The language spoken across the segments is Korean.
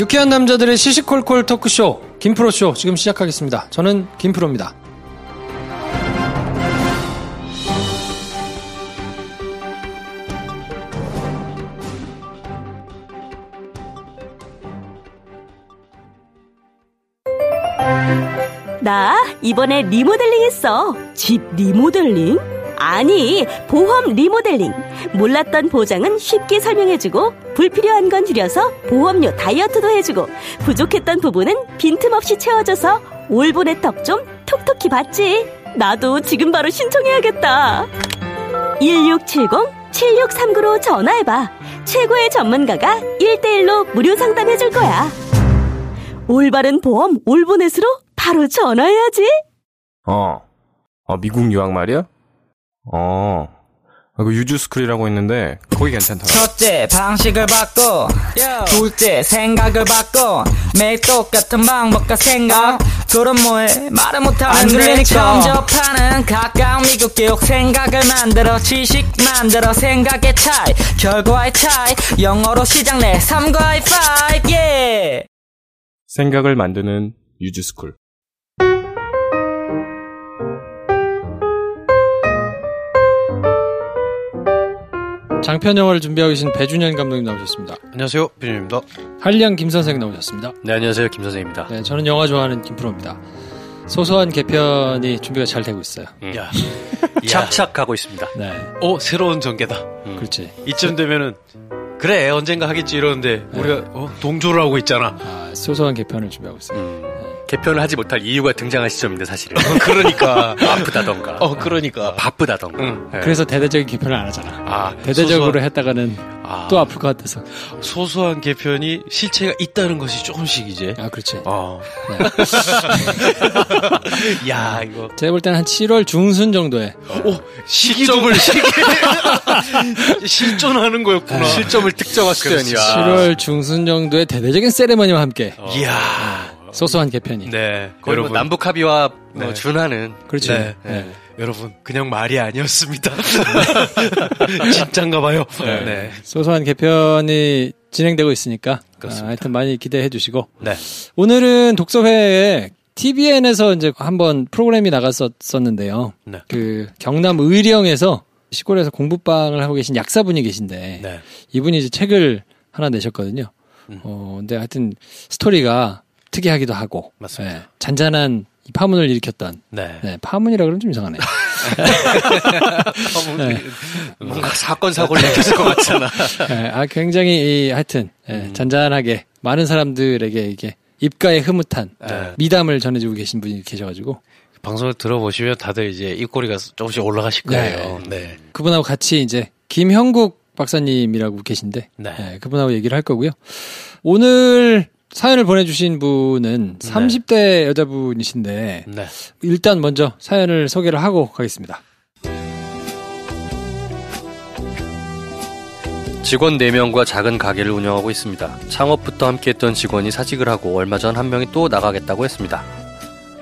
유쾌한 남자들의 시시콜콜 토크쇼 김프로쇼 지금 시작하겠습니다. 저는 김프로입니다. 나 이번에 리모델링 했어. 집 리모델링? 아니, 보험 리모델링. 몰랐던 보장은 쉽게 설명해주고, 불필요한 건 줄여서 보험료 다이어트도 해주고, 부족했던 부분은 빈틈없이 채워줘서 올보의 턱 좀 톡톡히 받지. 나도 지금 바로 신청해야겠다. 1670-7639로 전화해봐. 최고의 전문가가 1대1로 무료 상담해줄 거야. 올바른 보험 올보넷으로 바로 전화해야지. 어. 어, 미국 유학 말이야? 어. 아, 그 유주스쿨이라고 있는데 거기 괜찮더라. 첫째 방식을 바꿔 둘째 생각을 바꿔 매일 똑같은 방법과 생각 그럼 뭐해 말을 못하는 들리니까 처음 접하는 가까운 미국 교육 생각을 만들어 지식 만들어 생각의 차이 결과의 차이 영어로 시작 내 3과의 5 yeah. 생각을 만드는 유주스쿨. 장편 영화를 준비하고 계신 배준현 감독님 나오셨습니다. 안녕하세요, 비준입니다. 한량 김 선생 나오셨습니다. 네, 안녕하세요, 김 선생입니다. 네, 저는 영화 좋아하는 김프로입니다. 소소한 개편이 준비가 잘 되고 있어요. 야, 착착하고 있습니다. 네, 어, 새로운 전개다. 그렇지. 이쯤 되면은 그래 언젠가 하겠지 이러는데 우리가 어, 동조를 하고 있잖아. 아, 소소한 개편을 준비하고 있어요. 음. 개편을 하지 못할 이유가 등장한 시점인데 사실은 그러니까 아프다던가 어 그러니까 바쁘다던가 응. 예. 그래서 대대적인 개편을 안 하잖아. 아 대대적으로 소소한, 했다가는 아, 또 아플 것 같아서. 소소한 개편이 실체가 있다는 것이 조금씩 이제. 아, 그렇지. 어. 야 이거. 제가 볼 때는 한 7월 중순 정도에 오 시점을 시계 실존하는 거였구나. 실점을 특정할 수련이야 7월 중순 정도에 대대적인 세레머니와 함께 이야. 소소한 개편이. 네. 거의 뭐 여러분. 남북 합의와 뭐 네. 준하는 그렇죠. 네. 네. 여러분 그냥 말이 아니었습니다. 진짠가 봐요. 네. 소소한 개편이 진행되고 있으니까 그렇습니다. 아, 하여튼 많이 기대해 주시고 네. 오늘은 독서회에 TVN에서 이제 한번 프로그램이 나갔었었는데요. 네. 그 경남 의령에서 시골에서 공부방을 하고 계신 약사분이 계신데 네. 이분이 이제 책을 하나 내셨거든요. 음. 어, 근데 하여튼 스토리가 특이하기도 하고 맞습니다. 예, 잔잔한 이 파문을 일으켰던 네. 네, 파문이라 그러면 좀 이상하네. 네. 뭔가 사건 사고를 일으켰을 것 같잖아 예, 아, 굉장히 이, 하여튼 예, 음. 잔잔하게 많은 사람들에게 이게 입가에 흐뭇한 네. 미담을 전해주고 계신 분이 계셔가지고 방송을 들어보시면 다들 이제 입꼬리가 조금씩 올라가실 거예요. 네. 그분하고 같이 이제 김형국 박사님이라고 계신데 네. 예, 그분하고 얘기를 할 거고요. 오늘 사연을 보내주신 분은 30대 여자분이신데 네. 일단 먼저 사연을 소개를 하고 가겠습니다. 직원 4명과 작은 가게를 운영하고 있습니다. 창업부터 함께했던 직원이 사직을 하고 얼마 전 한 명이 또 나가겠다고 했습니다.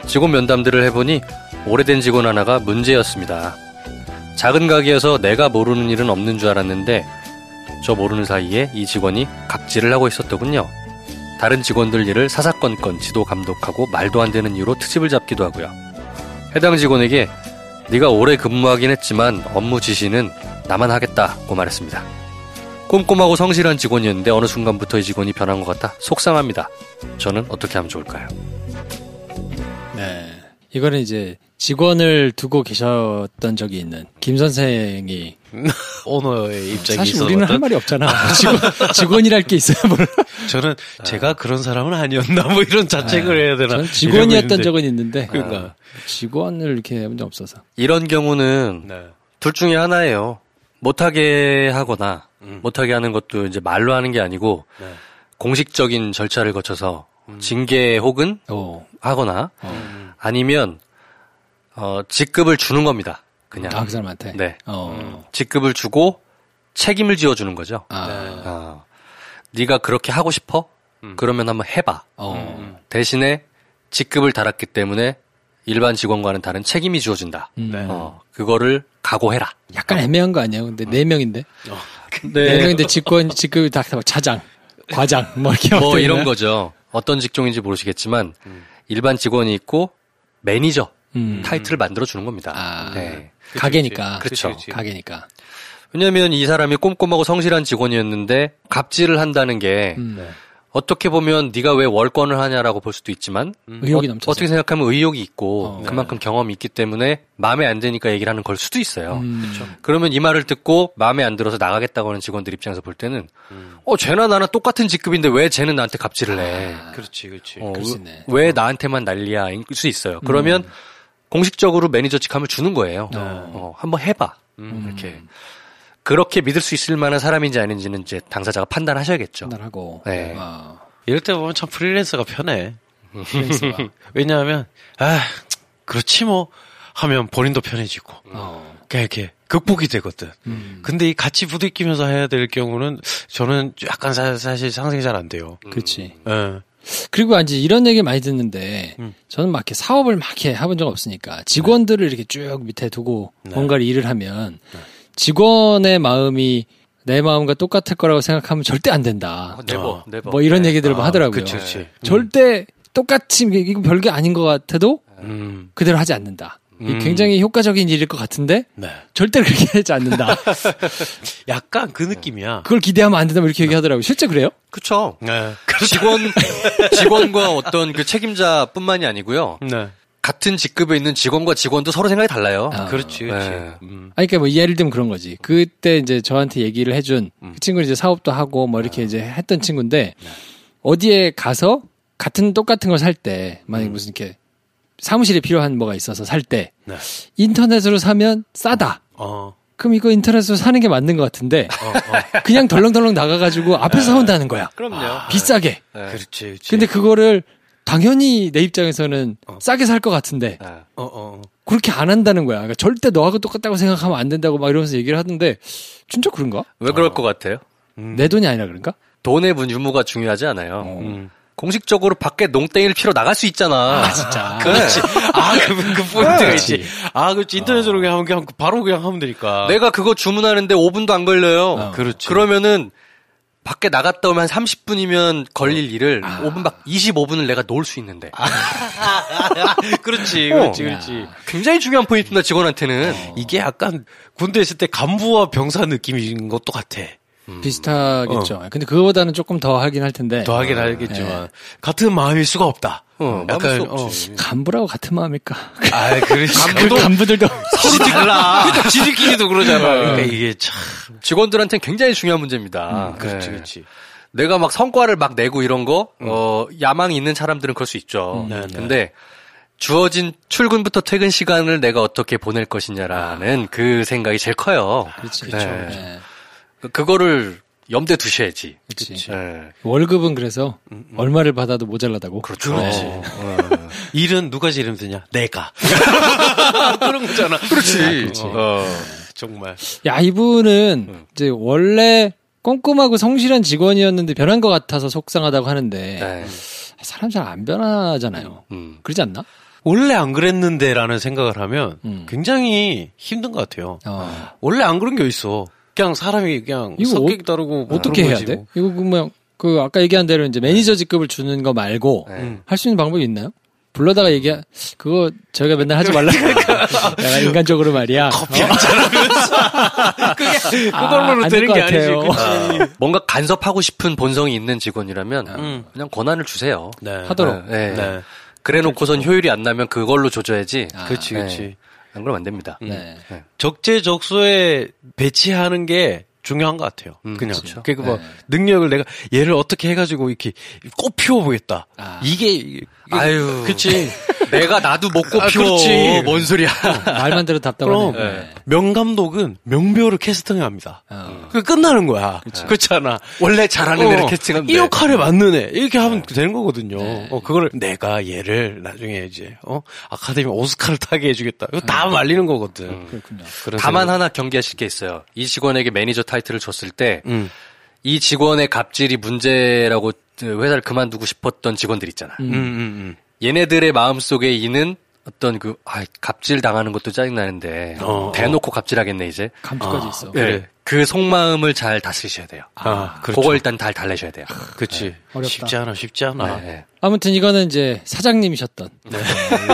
직원 면담들을 해보니 오래된 직원 하나가 문제였습니다. 작은 가게여서 내가 모르는 일은 없는 줄 알았는데 저 모르는 사이에 이 직원이 갑질을 하고 있었더군요. 다른 직원들 일을 사사건건 지도 감독하고 말도 안 되는 이유로 트집을 잡기도 하고요. 해당 직원에게 네가 오래 근무하긴 했지만 업무 지시는 나만 하겠다고 말했습니다. 꼼꼼하고 성실한 직원이었는데 어느 순간부터 이 직원이 변한 것 같아 속상합니다. 저는 어떻게 하면 좋을까요? 네. 이거는 이제 직원을 두고 계셨던 적이 있는 김 선생이 오너의 입장이 사실 우리는 할 말이 없잖아. 직원, 직원이랄 게 있어야 뭘. 저는 제가 그런 사람은 아니었나 뭐 이런 자책을 해야 되나. 저는 직원이었던 적은 있는데 그러니까. 아, 직원을 이렇게 해본 적 없어서. 이런 경우는. 네. 둘 중에 하나예요. 못하게 하거나 음. 못하게 하는 것도 이제 말로 하는 게 아니고 네. 공식적인 절차를 거쳐서 징계 혹은 오. 하거나 어. 아니면 어, 직급을 주는 겁니다. 그냥 아, 그 사람한테? 네. 어. 직급을 주고 책임을 지어주는 거죠. 아. 어, 네가 그렇게 하고 싶어? 음. 그러면 한번 해봐. 어. 대신에 직급을 달았기 때문에 일반 직원과는 다른 책임이 주어진다. 음. 네. 어, 그거를 각오해라. 약간 애매한 거 아니에요? 근데 네 명인데. 어. 네 명인데 직권, 직급이 다, 다 차장. 과장 뭐 뭐 이런? 거죠. 어떤 직종인지 모르시겠지만 일반 직원이 있고 매니저 음. 타이틀을 만들어 주는 겁니다. 아, 네. 가게니까. 그렇죠. 그치, 그치. 가게니까. 왜냐하면 이 사람이 꼼꼼하고 성실한 직원이었는데 갑질을 한다는 게 음. 어떻게 보면 네가 왜 월권을 하냐라고 볼 수도 있지만 의욕이 어, 넘쳐서. 어떻게 생각하면 의욕이 있고 어. 그만큼 경험이 있기 때문에 마음에 안 드니까 얘기를 하는 걸 수도 있어요. 음. 그러면 이 말을 듣고 마음에 안 들어서 나가겠다고 하는 직원들 입장에서 볼 때는 어 쟤나 나나 똑같은 직급인데 왜 쟤는 나한테 갑질을 해? 그렇지, 그렇지. 어, 있네. 왜 나한테만 난리야? 일 수 있어요. 그러면 공식적으로 매니저 직함을 주는 거예요. 어, 한번 해봐. 이렇게 그렇게 믿을 수 있을 만한 사람인지 아닌지는 이제 당사자가 판단하셔야겠죠. 판단하고. 네. 아, 이럴 때 보면 참 프리랜서가 편해. 프리랜서가. 왜냐하면, 아, 그렇지 뭐, 하면 본인도 편해지고. 어. 그냥 이렇게 극복이 되거든. 음. 근데 이 같이 부딪히면서 해야 될 경우는 저는 약간 사, 실 상상이 잘 안 돼요. 그렇지. 예. 그리고 이제 이런 얘기 많이 듣는데 음. 저는 막 이렇게 사업을 막 이렇게 해본 적 없으니까 직원들을 이렇게 쭉 밑에 두고 네. 뭔가를 일을 하면 직원의 마음이 내 마음과 똑같을 거라고 생각하면 절대 안 된다. 어, never, 어. never. 뭐 이런 얘기들을 뭐 아, 하더라고요. 그치, 그치. 절대 똑같이 이거 별게 아닌 것 같아도 음. 그대로 하지 않는다. 이 음. 굉장히 효과적인 일일 것 같은데 네. 절대 그렇게 하지 않는다. 약간 그 느낌이야. 그걸 기대하면 안 된다. 뭐 이렇게 얘기하더라고요. 실제 그래요? 그쵸. 네. 직원, 직원과 어떤 그 책임자뿐만이 아니고요. 네. 같은 직급에 있는 직원과 직원도 서로 생각이 달라요. 아. 그렇지, 그렇지. 네. 음. 아니, 그러니까 뭐 예를 들면 그런 거지. 그때 이제 저한테 얘기를 해준 음. 그 친구는 이제 사업도 하고 뭐 이렇게 이제 했던 친구인데 네. 어디에 가서 같은 똑같은 걸 살때 음. 만약에 무슨 이렇게 사무실에 필요한 뭐가 있어서 살때 네. 인터넷으로 사면 싸다. 어. 그럼 이거 인터넷으로 사는 게 맞는 것 같은데 어, 어. 그냥 덜렁덜렁 나가가지고 앞에서 사온다는 거야. 그럼요. 비싸게. 네. 그렇지, 그렇지. 근데 그거를 당연히 내 입장에서는 싸게 살 것 같은데 네. 어, 어. 그렇게 안 한다는 거야. 그러니까 절대 너하고 똑같다고 생각하면 안 된다고 막 이러면서 얘기를 하던데 진짜 그런가? 왜 그럴 것 같아요? 내 돈이 아니라 그런가? 돈의 분 유무가 중요하지 않아요. 음. 공식적으로 밖에 농땡이를 피러 나갈 수 있잖아. 아, 진짜. 그렇지. 아, 그, 그 포인트가. 있지. 아, 그렇지. 인터넷으로 그냥 하면 그냥 바로 그냥 하면 되니까. 내가 그거 주문하는데 5분도 안 걸려요. 어. 그렇지. 그러면은 밖에 나갔다 오면 한 30분이면 걸릴 일을 5분 밖 25분을 내가 놓을 수 있는데. 그렇지, 어. 그렇지, 그렇지. 굉장히 중요한 포인트다 직원한테는. 이게 약간 군대 있을 때 간부와 병사 느낌인 것도 같아. 비슷하겠죠. 근데 그거보다는 조금 더 하긴 할 텐데. 더 하긴 알겠지만 같은 마음일 수가 없다. 어, 약간 없지. 간부라고 같은 마음일까? 아, 그렇지. 그 간부들도 서로 달라. 그러니까 지들끼리도 그러잖아. 그러니까 이게 참. 직원들한테는 굉장히 중요한 문제입니다. 그렇지, 네. 그렇지. 내가 막 성과를 막 내고 이런 거, 어, 야망이 있는 사람들은 그럴 수 있죠. 네, 네. 근데 주어진 출근부터 퇴근 시간을 내가 어떻게 보낼 것이냐라는 그 생각이 제일 커요. 그렇지. 네. 네. 그- 그거를 염두에 두셔야지. 그렇지. 네. 월급은 그래서 얼마를 받아도 모자라다고. 그렇죠. 그렇지. 어. 일은 누가 지르면 되냐? 내가. 그런 거잖아. 그렇지. 어, 어. 정말. 야 이분은 이제 원래 꼼꼼하고 성실한 직원이었는데 변한 것 같아서 속상하다고 하는데 네. 사람 잘 안 변하잖아요. 음. 그러지 않나? 원래 안 그랬는데라는 생각을 하면 음. 굉장히 힘든 것 같아요. 어. 원래 안 그런 게 있어. 그냥 사람이 그냥 이거 성격이 어- 다르고 뭐 어떻게 해야 거지 돼? 뭐. 이거 그러면 그 아까 얘기한 대로 이제 매니저 직급을 주는 거 말고 네. 할수 있는 방법이 있나요? 불러다가 얘기 그거 저희가 맨날 하지 말라. 내가 인간적으로 말이야. 커피 한잔 하면서. 그게 아, 그걸로는 안될 되는 것게 아니지. 같아요. 그치? 뭔가 간섭하고 싶은 본성이 있는 직원이라면 음. 그냥 권한을 주세요. 네. 하도록. 네. 네. 그래 놓고선 효율이 안 나면 그걸로 조져야지. 아, 그렇지, 네. 그렇지. 안 그러면 안 됩니다. 네. 적재적소에 배치하는 게 중요한 것 같아요. 음, 그냥. 그렇죠. 그러니까 뭐 네. 능력을 내가 얘를 어떻게 해가지고 이렇게 꽃 피워보겠다. 아. 이게 아유. 그치. 내가 나도 먹고 아, 피워. 그렇지. 뭔 소리야. 말만 들어도 답답하네. 그럼 네. 명감독은 명배우를 캐스팅합니다. 어. 그 끝나는 거야. 그렇잖아 원래 잘하는 애를 캐스팅하면 돼. 이 역할에 맞는 애 이렇게 하면 되는 거거든요. 네. 어, 그거를 내가 얘를 나중에 이제 어 아카데미 오스카를 타게 해주겠다. 이거 다 말리는 거거든. 그렇군요. 그런 다만 생각. 하나 경계하실 게 있어요. 이 직원에게 매니저 타이틀을 줬을 때, 음. 이 직원의 갑질이 문제라고 회사를 그만두고 싶었던 직원들 있잖아. 음, 음, 음. 얘네들의 마음 속에 있는 어떤 그, 아, 갑질 당하는 것도 짜증나는데, 어, 대놓고 갑질하겠네, 이제. 감투까지 아, 있어. 그래. 네. 그 속마음을 잘 다스리셔야 돼요. 아, 그렇죠. 그거 일단 잘 달래셔야 돼요. 그치. 어렵다. 쉽지 않아, 쉽지 않아. 네, 네. 아무튼 이거는 이제 사장님이셨던 네.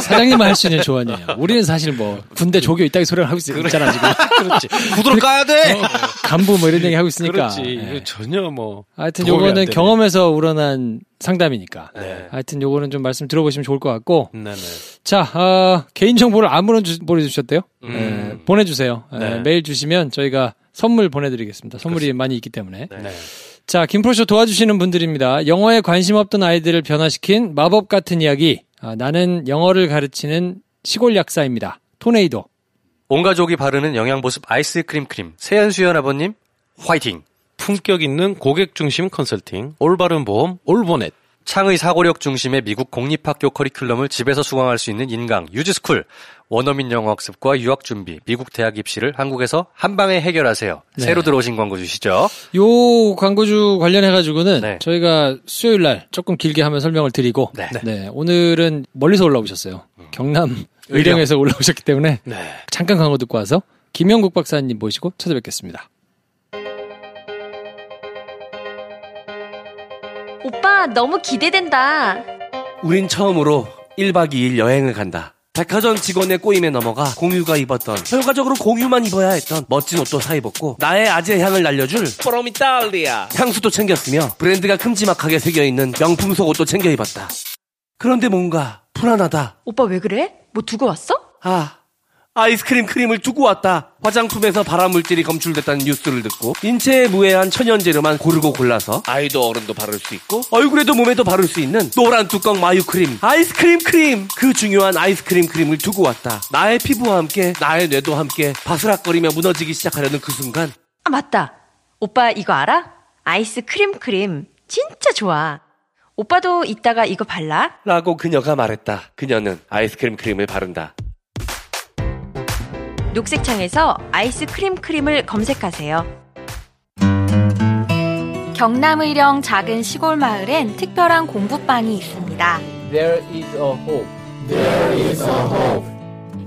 사장님만 할 수 있는 조언이에요. 우리는 사실 뭐 군대 조교 이따위 소리를 하고 있, 있잖아 지금. 그렇지. 구두를 까야 돼! 간부 뭐 이런 얘기 하고 있으니까. 그렇지. 네. 이거 전혀 뭐. 하여튼 도움이 안 요거는 되네. 경험에서 우러난 상담이니까. 네. 하여튼 요거는 좀 말씀 들어보시면 좋을 것 같고. 네네. 자, 어, 개인정보를 아무런 주, 보내주셨대요. 음. 에, 보내주세요. 에, 네. 메일 주시면 저희가 선물 보내드리겠습니다. 선물이 많이 있기 때문에. 네. 자, 김프로쇼 도와주시는 분들입니다. 영어에 관심 없던 아이들을 변화시킨 마법 같은 이야기. 아, 나는 영어를 가르치는 시골 약사입니다. 토네이도. 온 가족이 바르는 영양보습 아이스크림 크림. 세연수연 아버님, 화이팅! 품격 있는 고객 중심 컨설팅, 올바른 보험, 올보넷. 창의 사고력 중심의 미국 공립학교 커리큘럼을 집에서 수강할 수 있는 인강 유즈스쿨 원어민 영어 학습과 유학 준비 미국 대학 입시를 한국에서 한 방에 해결하세요. 네. 새로 들어오신 광고 주시죠. 요 광고주 관련해 가지고는 네. 저희가 수요일 날 조금 길게 하면 설명을 드리고. 네. 네, 오늘은 멀리서 올라오셨어요. 경남 의령에서 올라오셨기 때문에 네. 잠깐 광고 듣고 와서 김영국 박사님 모시고 찾아뵙겠습니다. 오빠 너무 기대된다. 우린 처음으로 1박 2일 여행을 간다. 백화점 직원의 꼬임에 넘어가 공유가 입었던 결과적으로 공유만 입어야 했던 멋진 옷도 사 입었고 나의 아재 향을 날려줄 프로미탈리아 향수도 챙겼으며 브랜드가 큼지막하게 새겨있는 명품 속옷도 챙겨 입었다. 그런데 뭔가 불안하다. 오빠 왜 그래? 뭐 두고 왔어? 아, 아이스크림 크림을 두고 왔다. 화장품에서 발암물질이 검출됐다는 뉴스를 듣고 인체에 무해한 천연재료만 고르고 골라서 아이도 어른도 바를 수 있고 얼굴에도 몸에도 바를 수 있는 노란 뚜껑 마유 크림, 아이스크림 크림. 그 중요한 아이스크림 크림을 두고 왔다. 나의 피부와 함께 나의 뇌도 함께 바스락거리며 무너지기 시작하려는 그 순간 아 맞다. 오빠 이거 알아? 아이스 크림 크림 진짜 좋아. 오빠도 이따가 이거 발라? 라고 그녀가 말했다. 그녀는 아이스크림 크림을 바른다. 녹색창에서 아이스 크림 크림을 검색하세요. 경남 의령 작은 시골 마을엔 특별한 공부방이 있습니다.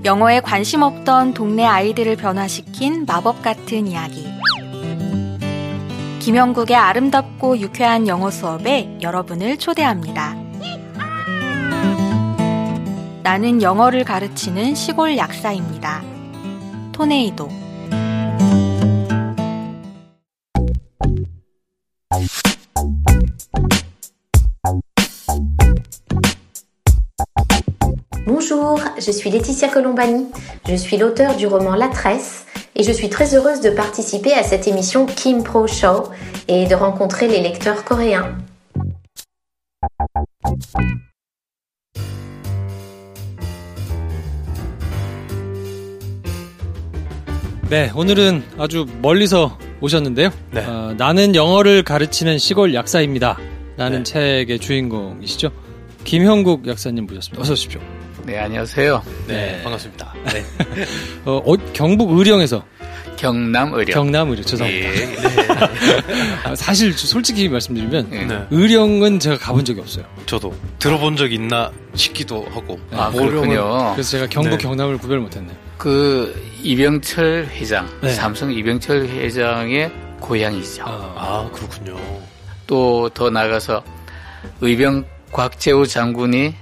영어에 관심 없던 동네 아이들을 변화시킨 마법 같은 이야기. 김영국의 아름답고 유쾌한 영어 수업에 여러분을 초대합니다. 나는 영어를 가르치는 시골 약사입니다. 토네이도. Bonjour, je suis Laetitia Colombani. Je suis l'auteur du roman La Tresse et je suis très heureuse de participer à cette émission Kim Pro Show et de rencontrer les lecteurs coréens. 네, 오늘은 아주 멀리서 오셨는데요. 네. 어, 나는 영어를 가르치는 시골 약사입니다. 라는 네. 책의 주인공이시죠. 김형국 약사님 모셨습니다. 어서 오십시오. 네, 안녕하세요. 네. 반갑습니다. 네. 어, 어, 경북 의령에서 경남 의령. 경남 의령 죄송합니다. 예. 아, 사실 솔직히 말씀드리면 예. 네. 의령은 제가 가본 적이 없어요. 저도 들어본 적 있나 싶기도 하고. 아, 모령은- 그렇군요. 그래서 제가 경북 네. 경남을 구별 못했네요. 그 이병철 회장, 네. 삼성 이병철 회장의 고향이죠. 아, 그렇군요. 또 더 나가서 의병 곽재우 장군이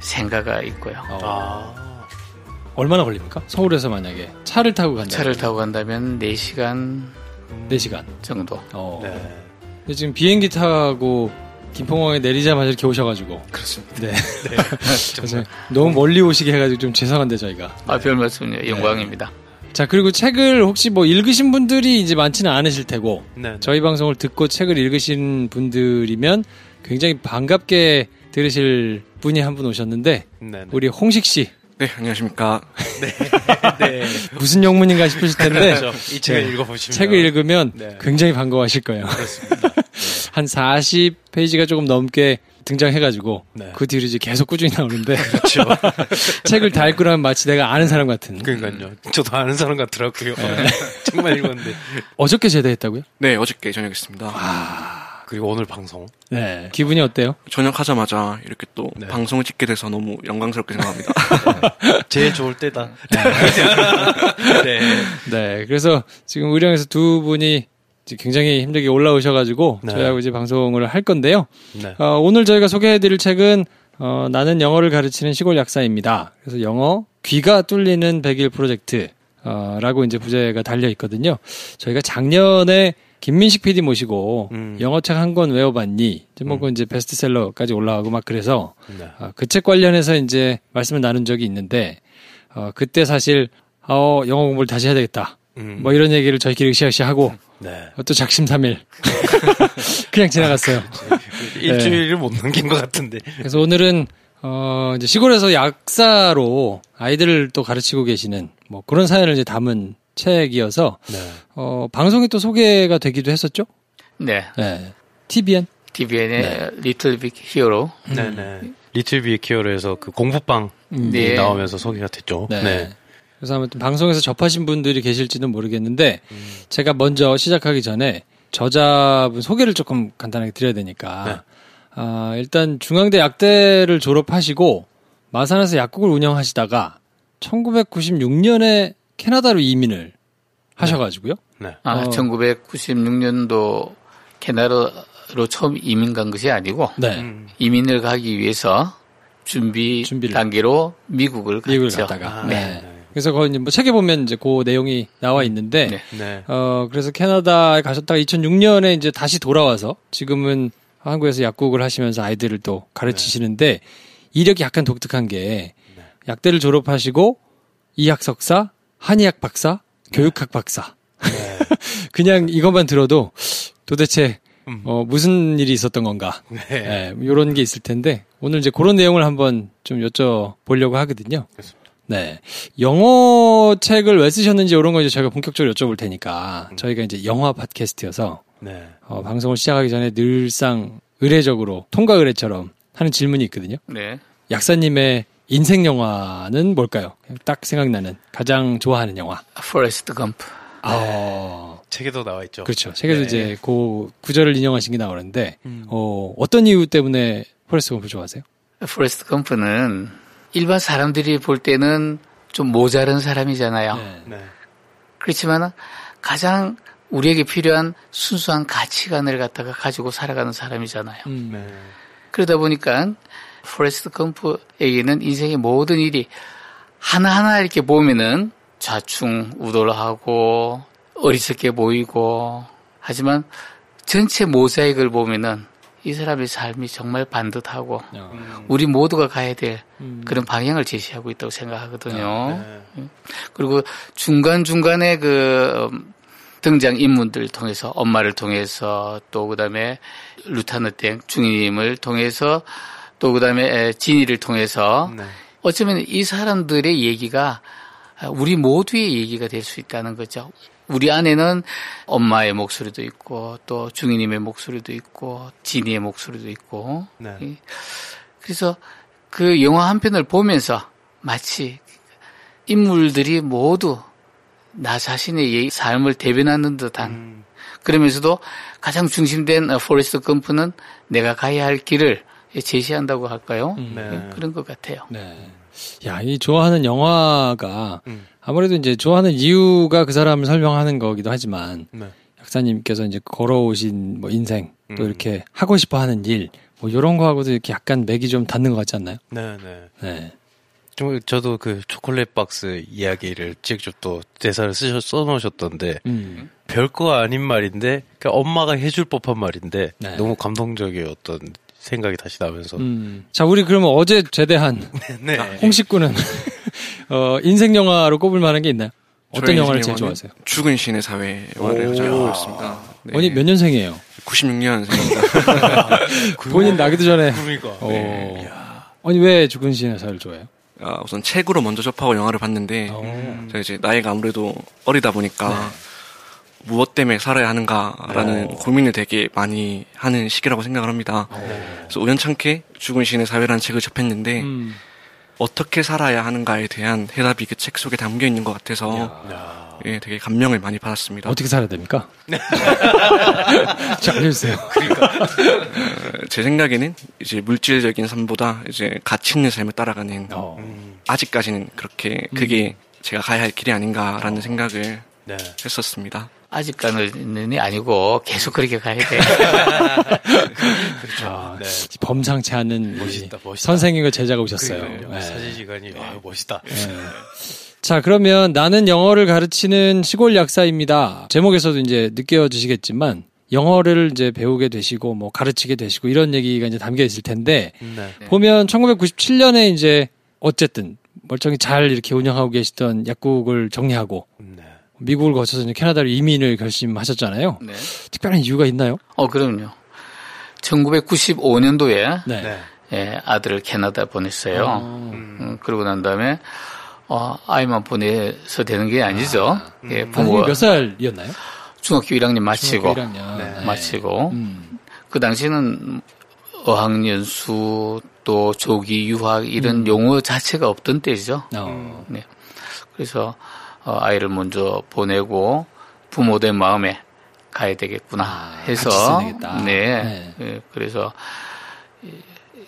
생가가 있고요. 어, 아. 얼마나 걸립니까? 서울에서 만약에 차를 타고 간다. 차를 타고 간다면 4시간 4시간. 정도. 어. 네. 근데 지금 비행기 타고 김포공항에 내리자마자 이렇게 오셔가지고. 그렇습니다. 네. 그래서 너무 멀리 오시게 해가지고 좀 죄송한데 저희가. 아, 별 말씀요. 영광입니다. 자 그리고 책을 혹시 뭐 읽으신 분들이 이제 많지는 않으실 테고 네. 저희 방송을 듣고 책을 읽으신 분들이면 굉장히 반갑게 들으실 분이 한 분 오셨는데 네. 우리 홍식 씨 네, 안녕하십니까. 네. 무슨 영문인가 싶으실 텐데 그렇죠. 이 책을 네. 읽어보시면. 책을 읽으면 네. 굉장히 반가워하실 거예요. 한 40페이지가 조금 넘게 등장해가지고 네. 그 뒤로 이제 계속 꾸준히 나오는데 그렇죠. 책을 다 읽고 나면 마치 내가 아는 사람 같은. 그러니까요. 저도 아는 사람 같더라고요. 네. 정말 읽었는데. 어저께 제대했다고요? 네, 어저께 저녁 했습니다. 그리고 오늘 방송. 네. 기분이 어때요? 전역하자마자 이렇게 또 방송을 찍게 돼서 너무 영광스럽게 생각합니다. 제일 좋을 때다. 네. 네. 그래서 지금 의령에서 두 분이 굉장히 힘들게 올라오셔가지고 네. 저희하고 이제 방송을 할 건데요. 네. 어, 오늘 저희가 소개해드릴 책은 어, 나는 영어를 가르치는 시골 약사입니다. 그래서 영어 귀가 뚫리는 100일 프로젝트 어, 라고 이제 부제가 달려 있거든요. 저희가 작년에 김민식 PD 모시고 영어책 한 권 외워봤니? 제목은 이제 베스트셀러까지 올라가고 막 그래서 네. 어, 그책 관련해서 이제 말씀을 나눈 적이 있는데 어, 그때 사실 어, 영어 공부를 다시 해야 되겠다. 음. 뭐 이런 얘기를 저희끼리 으쌰으쌰 하고 네. 어, 또 작심삼일 그냥 지나갔어요. 일주일을 못 넘긴 것 같은데. 그래서 오늘은 어 이제 시골에서 약사로 아이들을 또 가르치고 계시는 뭐 그런 사연을 이제 담은 책이어서 네. 어 방송에 또 소개가 되기도 했었죠. 네. 네. TVN. TVN의 네. 리틀 빅 히어로. 네네. 리틀 비키어에서 그 공부방 네. 나오면서 소개가 됐죠. 네. 네. 그래서 아무튼 방송에서 접하신 분들이 계실지는 모르겠는데 제가 먼저 시작하기 전에 저자분 소개를 조금 간단하게 드려야 되니까 아, 일단 중앙대 약대를 졸업하시고 마산에서 약국을 운영하시다가 1996년에 캐나다로 이민을 하셔가지고요. 네. 아, 어. 1996년도 캐나다로 처음 이민 간 것이 아니고 네. 음. 이민을 가기 위해서 준비 단계로 미국을 갔죠. 미국을 갔다가. 네. 네. 그래서 거기 이제 뭐 책에 보면 이제 그 내용이 나와 있는데, 네. 어, 그래서 캐나다에 가셨다가 2006년에 이제 다시 돌아와서 지금은 한국에서 약국을 하시면서 아이들을 또 가르치시는데 이력이 약간 독특한 게 약대를 졸업하시고 이학 석사, 한의학 박사, 교육학 박사. 그냥 이것만 들어도 도대체 어, 무슨 일이 있었던 건가. 네. 이런 게 있을 텐데 오늘 이제 그런 내용을 한번 좀 여쭤보려고 하거든요. 네. 영어 책을 왜 쓰셨는지 이런 거 이제 저희가 본격적으로 여쭤볼 테니까 저희가 이제 영화 팟캐스트여서 네. 어, 방송을 시작하기 전에 늘상 의례적으로 통과 의례처럼 하는 질문이 있거든요. 네. 약사님의 인생 영화는 뭘까요? 딱 생각나는 가장 좋아하는 영화. 포레스트 검프. 아, 책에도 나와 있죠. 그렇죠. 책에도 네. 이제 그 구절을 인용하신 게 나오는데 어, 어떤 이유 때문에 포레스트 검프 좋아하세요? 포레스트 검프는 일반 사람들이 볼 때는 좀 모자른 사람이잖아요. 네. 그렇지만 가장 우리에게 필요한 순수한 가치관을 갖다가 가지고 살아가는 사람이잖아요. 음. 그러다 보니까 포레스트 검프에게는 인생의 모든 일이 하나하나 이렇게 보면은 좌충 우돌하고 어리석게 보이고 하지만 전체 mosaic을 보면은 이 사람의 삶이 정말 반듯하고 우리 모두가 가야 될 그런 방향을 제시하고 있다고 생각하거든요. 음. 그리고 중간중간에 그 음, 등장 인물들을 통해서 엄마를 통해서 또 그다음에 루타느땡 중임을 통해서 또 그다음에 진이를 통해서 어쩌면 이 사람들의 얘기가 우리 모두의 얘기가 될 수 있다는 거죠. 우리 안에는 엄마의 목소리도 있고 또 중이님의 목소리도 있고 진이의 목소리도 있고 네. 이- 그래서 그 영화 한 편을 보면서 마치 인물들이 모두 나 자신의 예- 삶을 대변하는 듯한 그러면서도 가장 중심된 어, 포레스트 검프는 내가 가야 할 길을 제시한다고 할까요? 예, 그런 것 같아요. 네. 야, 이 좋아하는 영화가 음. 아무래도 이제 좋아하는 이유가 그 사람을 설명하는 거기도 하지만 네. 약사님께서 이제 걸어오신 뭐 인생 또 음. 이렇게 하고 싶어 하는 일 뭐 이런 거하고도 이렇게 약간 맥이 좀 닿는 것 같지 않나요? 네, 네. 네. 좀 저도 그 초콜릿 박스 이야기를 직접 또 대사를 쓰셔 써놓으셨던데 음. 별거 아닌 말인데 그러니까 엄마가 해줄 법한 말인데 네. 너무 감동적이었던 생각이 다시 나면서 음. 자, 우리 그러면 어제 제대한 네. 홍식구는 어, 인생 영화로 꼽을 만한 게 있나요? 어떤 영화를 제일 좋아하세요? 죽은 신의 사회화를 있습니다. 네. 아니 몇 년생이에요? 96년생입니다. 본인 나기도 전에. 그러니까. 어. 네. 아니 왜 죽은 신의 사를 좋아해요? 아, 우선 책으로 먼저 접하고 영화를 봤는데 어. 제가 이제 나이가 아무래도 어리다 보니까 무엇 때문에 살아야 하는가라는 어. 고민을 되게 많이 하는 시기라고 생각을 합니다. 그래서 우연찮게 죽은 신의 사회라는 책을 접했는데 음. 어떻게 살아야 하는가에 대한 해답이 그 책 속에 담겨 있는 것 같아서 예, 되게 감명을 많이 받았습니다. 어떻게 살아야 됩니까? 자, 알려주세요. 어, 제 생각에는 이제 물질적인 삶보다 이제 가치 있는 삶을 따라가는 아직까지는 그렇게 그게 제가 가야 할 길이 아닌가라는 생각을 했었습니다. 아직까지는 아니고 계속 그렇게 가야 돼. 그렇죠. 범상치 않은 멋있다, 선생님과 제자가 오셨어요. 네. 사진 시간이 와, 멋있다. 자, 그러면 나는 영어를 가르치는 시골 약사입니다. 제목에서도 이제 느껴지시겠지만 영어를 이제 배우게 되시고 뭐 가르치게 되시고 이런 얘기가 이제 담겨 있을 텐데 네. 보면 1997년에 이제 어쨌든 멀쩡히 잘 이렇게 운영하고 계시던 약국을 정리하고 미국을 거쳐서 이제 캐나다로 이민을 결심하셨잖아요. 네. 특별한 이유가 있나요? 어, 그럼요. 1995년도에 네. 예, 아들을 캐나다 보냈어요. 아. 음, 그러고 난 다음에 어, 아이만 보내서 되는 게 아니죠. 예, 아들이 부모가 몇 살이었나요? 중학교 1학년 마치고 중학교 1학년. 네. 마치고 음. 그 당시는 어학연수 또 조기 유학 이런 음. 용어 자체가 없던 때죠. 어. 네. 그래서 어, 아이를 먼저 보내고 부모된 마음에 가야 되겠구나 해서 아, 같이 지내겠다. 네. 네. 예, 그래서 이-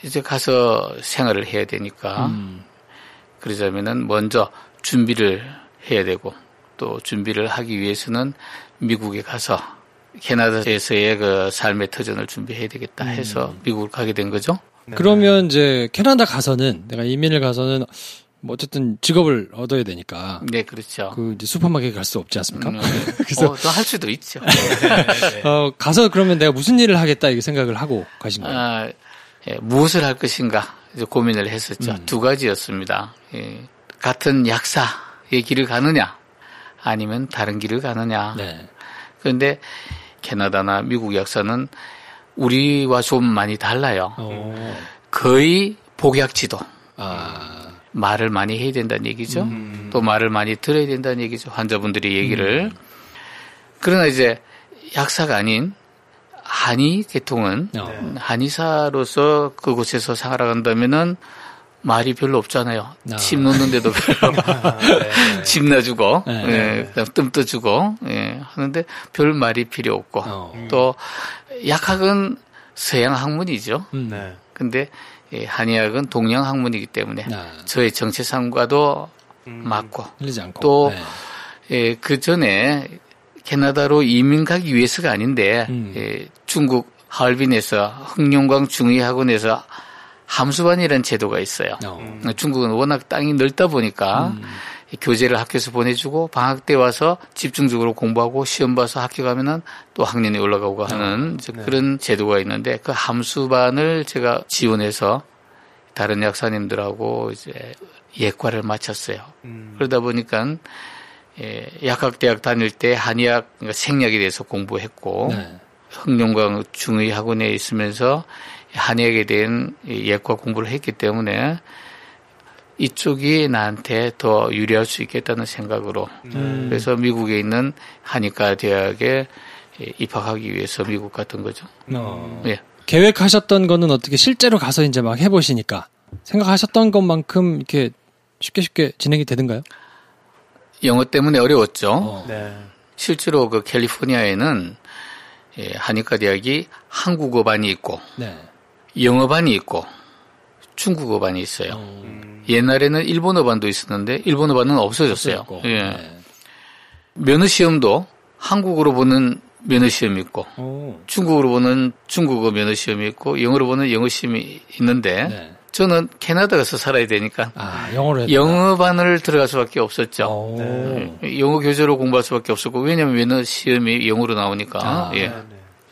이제 가서 생활을 해야 되니까 음. 그러자면은 먼저 준비를 해야 되고 또 준비를 하기 위해서는 미국에 가서 캐나다에서의 그 삶의 터전을 준비해야 되겠다 해서 음. 미국을 가게 된 거죠. 그러면 이제 캐나다 가서는 내가 이민을 가서는 뭐 어쨌든 직업을 얻어야 되니까 네, 그렇죠. 그 이제 슈퍼마켓 갈 수 없지 않습니까? 음, 그래서 어, 또할 수도 있죠. 어, 가서 그러면 내가 무슨 일을 하겠다 이렇게 생각을 하고 가신 거예요. 아, 예, 무엇을 할 것인가 이제 고민을 음. 했었죠. 두 가지였습니다. 예, 같은 약사의 길을 가느냐, 아니면 다른 길을 가느냐. 네. 그런데 캐나다나 미국 약사는 우리와 좀 많이 달라요. 어. 거의 복약지도. 아. 말을 많이 해야 된다는 얘기죠. 음. 또 말을 많이 들어야 된다는 얘기죠. 환자분들이 얘기를. 그러나 이제 약사가 아닌 한의 계통은 어. 한의사로서 그곳에서 살아간다면은 말이 별로 없잖아요. 아. 침 놓는데도 별로 침 놔주고, 네. 예, 그다음 뜸 떠주고, 예, 하는데 별 말이 필요 없고, 어. 또 약학은 서양 학문이죠. 음. 네. 근데 예, 한의학은 동양 학문이기 때문에 아. 저의 정체성과도 맞고 흘리지 않고. 또 네. 예, 그 전에 캐나다로 이민 가기 위해서가 아닌데 음. 예, 중국 하얼빈에서 흑룡광 중의학원에서 함수반이라는 제도가 있어요. 어. 중국은 워낙 땅이 넓다 보니까 음. 교재를 학교에서 보내주고 방학 때 와서 집중적으로 공부하고 시험 봐서 학교 가면은 또 학년이 올라가고 하는 이제 그런 제도가 있는데 그 함수반을 제가 지원해서 다른 약사님들하고 이제 예과를 마쳤어요. 그러다 보니까 예, 약학대학 다닐 때 한의학 그러니까 생약에 대해서 공부했고 네. 흑룡강 중의학원에 있으면서 한의학에 대한 예과 공부를 했기 때문에 이쪽이 나한테 더 유리할 수 있겠다는 생각으로 음. 그래서 미국에 있는 한의과 대학에 입학하기 위해서 미국 갔던 거죠. 어. 예. 계획하셨던 거는 어떻게 실제로 가서 이제 막 해보시니까 생각하셨던 것만큼 이렇게 쉽게 쉽게 진행이 되던가요? 영어 때문에 어려웠죠. 어. 네. 실제로 그 캘리포니아에는 예, 한의과 대학이 한국어반이 있고 네. 영어반이 있고 중국어반이 있어요. 음. 옛날에는 일본어반도 있었는데 일본어반은 없어졌어요. 없어졌고. 예. 네. 면허 시험도 한국어로 보는 면허 시험이 있고 오. 중국어로 보는 중국어 면허 시험이 있고 영어로 보는 영어 시험이 있는데 네. 저는 캐나다 가서 살아야 되니까 아, 영어로 영어반을 들어갈 수밖에 없었죠. 오. 예, 영어 교재로 공부할 수밖에 없었고 왜냐하면 면허 시험이 영어로 나오니까 아. 예.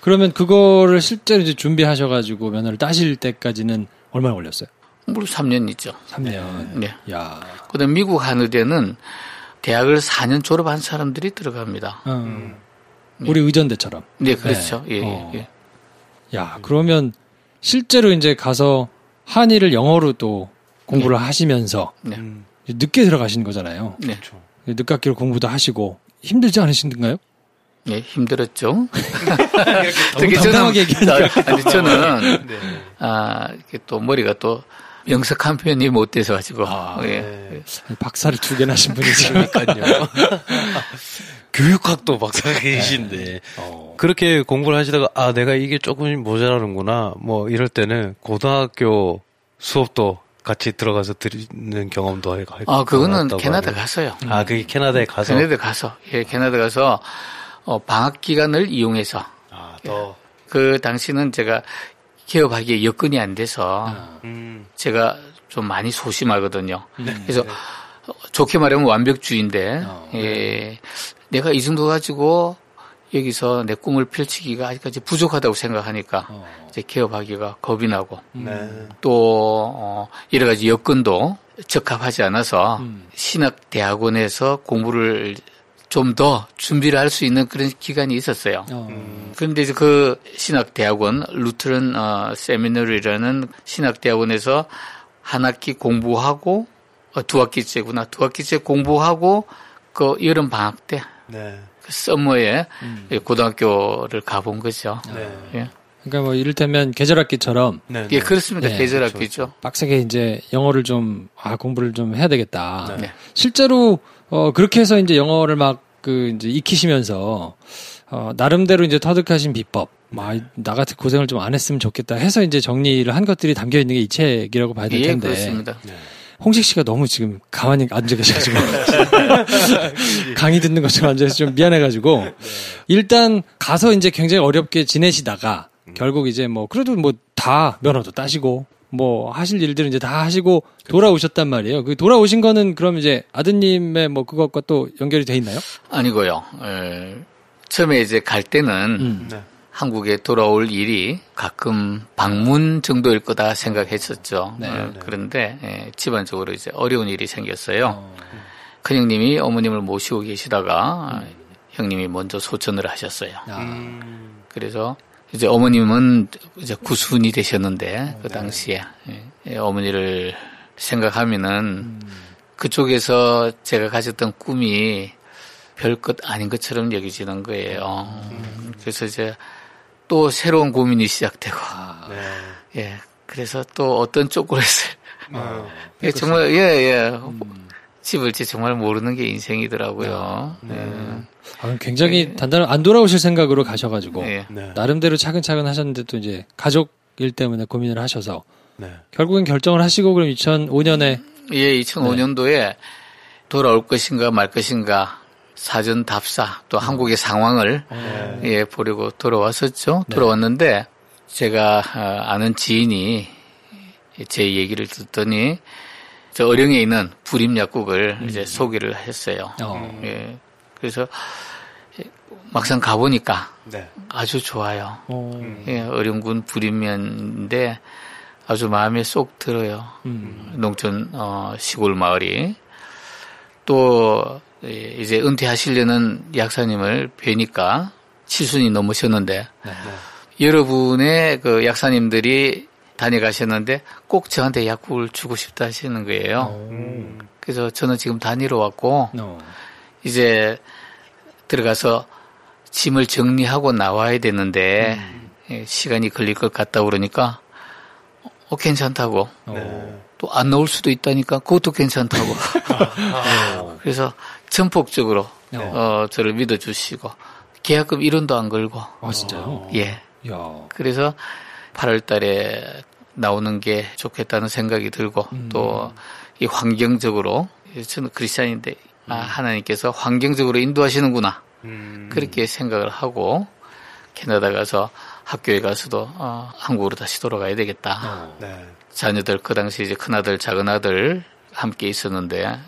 그러면 그거를 실제로 이제 준비하셔가지고 면허를 따실 때까지는 얼마나 걸렸어요? 무려 3년 있죠. 3년. 네. 야. 그다음 미국 한 의대는 대학을 4년 졸업한 사람들이 들어갑니다. 음. 우리 의전대처럼. 네, 그렇죠. 네. 예, 어. 예. 야, 그러면 실제로 이제 가서 한의를 영어로 또 공부를 하시면서 네. 늦게 들어가신 거잖아요. 네. 늦학기로 공부도 하시고 힘들지 않으신가요? 예, 힘들었죠. 너무 당당하게 얘기하니까. 아니, 저는, 아, 이렇게 또 머리가 또 명석한 표현이 못 돼서 가지고 아, 예. 네. 박사를 두 개나 하신 분이시니까요. 교육학도 박사가 계신데 어. 그렇게 공부를 하시다가 아 내가 이게 조금 모자라는구나 뭐 이럴 때는 고등학교 수업도 같이 들어가서 듣는 경험도 할 아, 그거는 캐나다 가서요. 아, 그게 캐나다에 가서? 캐나다 가서. 예, 캐나다 가서, 어, 방학 기간을 이용해서. 아, 또. 예. 그 당시는 제가 개업하기에 여건이 안 돼서, 아, 음. 제가 좀 많이 소심하거든요. 네. 그래서 네. 좋게 말하면 완벽주의인데, 어, 예, 네. 내가 이 정도 가지고 여기서 내 꿈을 펼치기가 아직까지 부족하다고 생각하니까 어. 이제 개업하기가 겁이 나고 음. 네. 또 어, 여러 가지 여건도 적합하지 않아서 음. 신학 대학원에서 공부를 좀 더 준비를 할 수 있는 그런 기간이 있었어요. 어. 그런데 이제 그 신학 대학원 루트런 어, 세미너리라는 신학 대학원에서 한 학기 공부하고 어, 두 학기째구나 두 학기째 공부하고 그 여름 방학 때 네. 서머에 음. 고등학교를 가본 거죠. 네. 예. 그러니까 뭐 이를테면 계절학기처럼 네, 예 그렇습니다 네, 계절학기죠. 그렇죠. 빡세게 이제 영어를 좀 아 공부를 좀 해야 되겠다. 네. 실제로 어 그렇게 해서 이제 영어를 막 그 이제 익히시면서 어 나름대로 이제 터득하신 비법. 막나 같은 고생을 좀 안 했으면 좋겠다 해서 이제 정리를 한 것들이 담겨 있는 게 이 책이라고 봐야 될 텐데. 예, 그렇습니다. 네. 홍식 씨가 너무 지금 가만히 앉아 계셔가지고 강의 듣는 것처럼 앉아서 좀 미안해가지고 네. 일단 가서 이제 굉장히 어렵게 지내시다가 음. 결국 이제 뭐 그래도 뭐 다 면허도 따시고 뭐 하실 일들은 이제 다 하시고 돌아오셨단 말이에요. 그 돌아오신 거는 그럼 이제 아드님의 뭐 그것과 또 연결이 돼 있나요? 아니고요. 에, 처음에 이제 갈 때는 음. 네. 한국에 돌아올 일이 가끔 방문 정도일 거다 생각했었죠. 네, 어, 네. 그런데 예, 집안적으로 이제 어려운 일이 생겼어요. 어. 큰 형님이 어머님을 모시고 계시다가 음. 형님이 먼저 소천을 하셨어요. 음. 그래서 이제 어머님은 이제 구순이 되셨는데 그 네. 당시에 예, 예, 어머니를 생각하면은 음. 그쪽에서 제가 가졌던 꿈이 별것 아닌 것처럼 여기지는 거예요. 음. 그래서 이제 또 새로운 고민이 시작되고. 아, 네. 예. 그래서 또 어떤 초콜릿을. 아, 예, 정말, 예, 예. 음. 집을지 정말 모르는 게 인생이더라고요. 네. 네. 아, 굉장히 네. 단단한, 안 돌아오실 생각으로 가셔가지고. 네. 네. 나름대로 차근차근 하셨는데 또 이제 가족 일 때문에 고민을 하셔서. 네. 결국엔 결정을 하시고 그럼 2005년에. 예, 2005년도에 돌아올 것인가 말 것인가 사전 답사 또 음. 한국의 상황을 네. 예 보려고 돌아왔었죠. 네. 돌아왔는데 제가 어, 아는 지인이 제 얘기를 듣더니 저 어령에 있는 불임 약국을 음. 이제 소개를 했어요. 어. 예. 그래서 막상 가보니까 네. 아주 좋아요. 어. 예, 어령군 불임면인데 아주 마음에 쏙 들어요. 음. 농촌 어, 시골 마을이 또 예, 이제 은퇴하시려는 약사님을 뵈니까 칠순이 넘으셨는데 네. 여러분의 그 약사님들이 다녀가셨는데 꼭 저한테 약국을 주고 싶다 하시는 거예요. 오. 그래서 저는 지금 다니러 왔고 오. 이제 들어가서 짐을 정리하고 나와야 되는데 음. 예, 시간이 걸릴 것 같다 그러니까 어, 괜찮다고. 네. 또안 나올 수도 있다니까 그것도 괜찮다고. 아, 그래서 전폭적으로 네. 어, 저를 믿어주시고 계약금 1원도 안 걸고. 아 진짜요? 예. 야. 그래서 8월 달에 나오는 게 좋겠다는 생각이 들고 음. 또이 환경적으로 저는 크리스찬인데 아, 음. 하나님께서 환경적으로 인도하시는구나 음. 그렇게 생각을 하고 캐나다 가서 학교에 가서도 어, 한국으로 다시 돌아가야 되겠다. 어. 네. 자녀들 그 당시 이제 큰 아들 작은 아들 함께 있었는데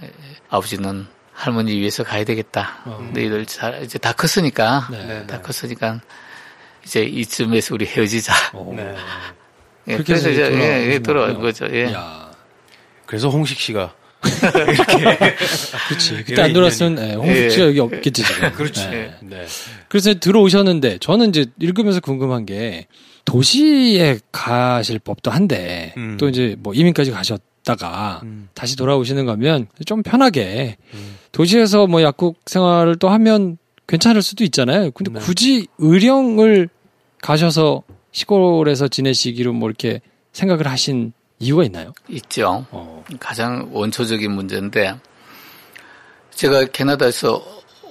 아버지는 할머니 위해서 가야 되겠다. 어. 너희들 잘 이제 다 컸으니까 네. 네다 네. 컸으니까 이제 이쯤에서 우리 헤어지자. 어. 네. 예, 그래서 이제 돌아, 예, 예, 돌아온 거죠. 예. 야. 그래서 홍식 씨가 이렇게. 그렇지. 그때 안 돌았으면 네, 홍식 씨가 여기 없겠지 지금. 그렇지. 네. 네. 그래서 들어오셨는데 저는 이제 읽으면서 궁금한 게 도시에 가실 법도 한데 음. 또 이제 뭐 이민까지 가셨다가 음. 다시 돌아오시는 거면 좀 편하게 음. 도시에서 뭐 약국 생활을 또 하면 괜찮을 수도 있잖아요. 근데 네. 굳이 의령을 가셔서 시골에서 지내시기로 뭐 이렇게 생각을 하신 이유가 있나요? 있죠. 어. 가장 원초적인 문제인데 제가 캐나다에서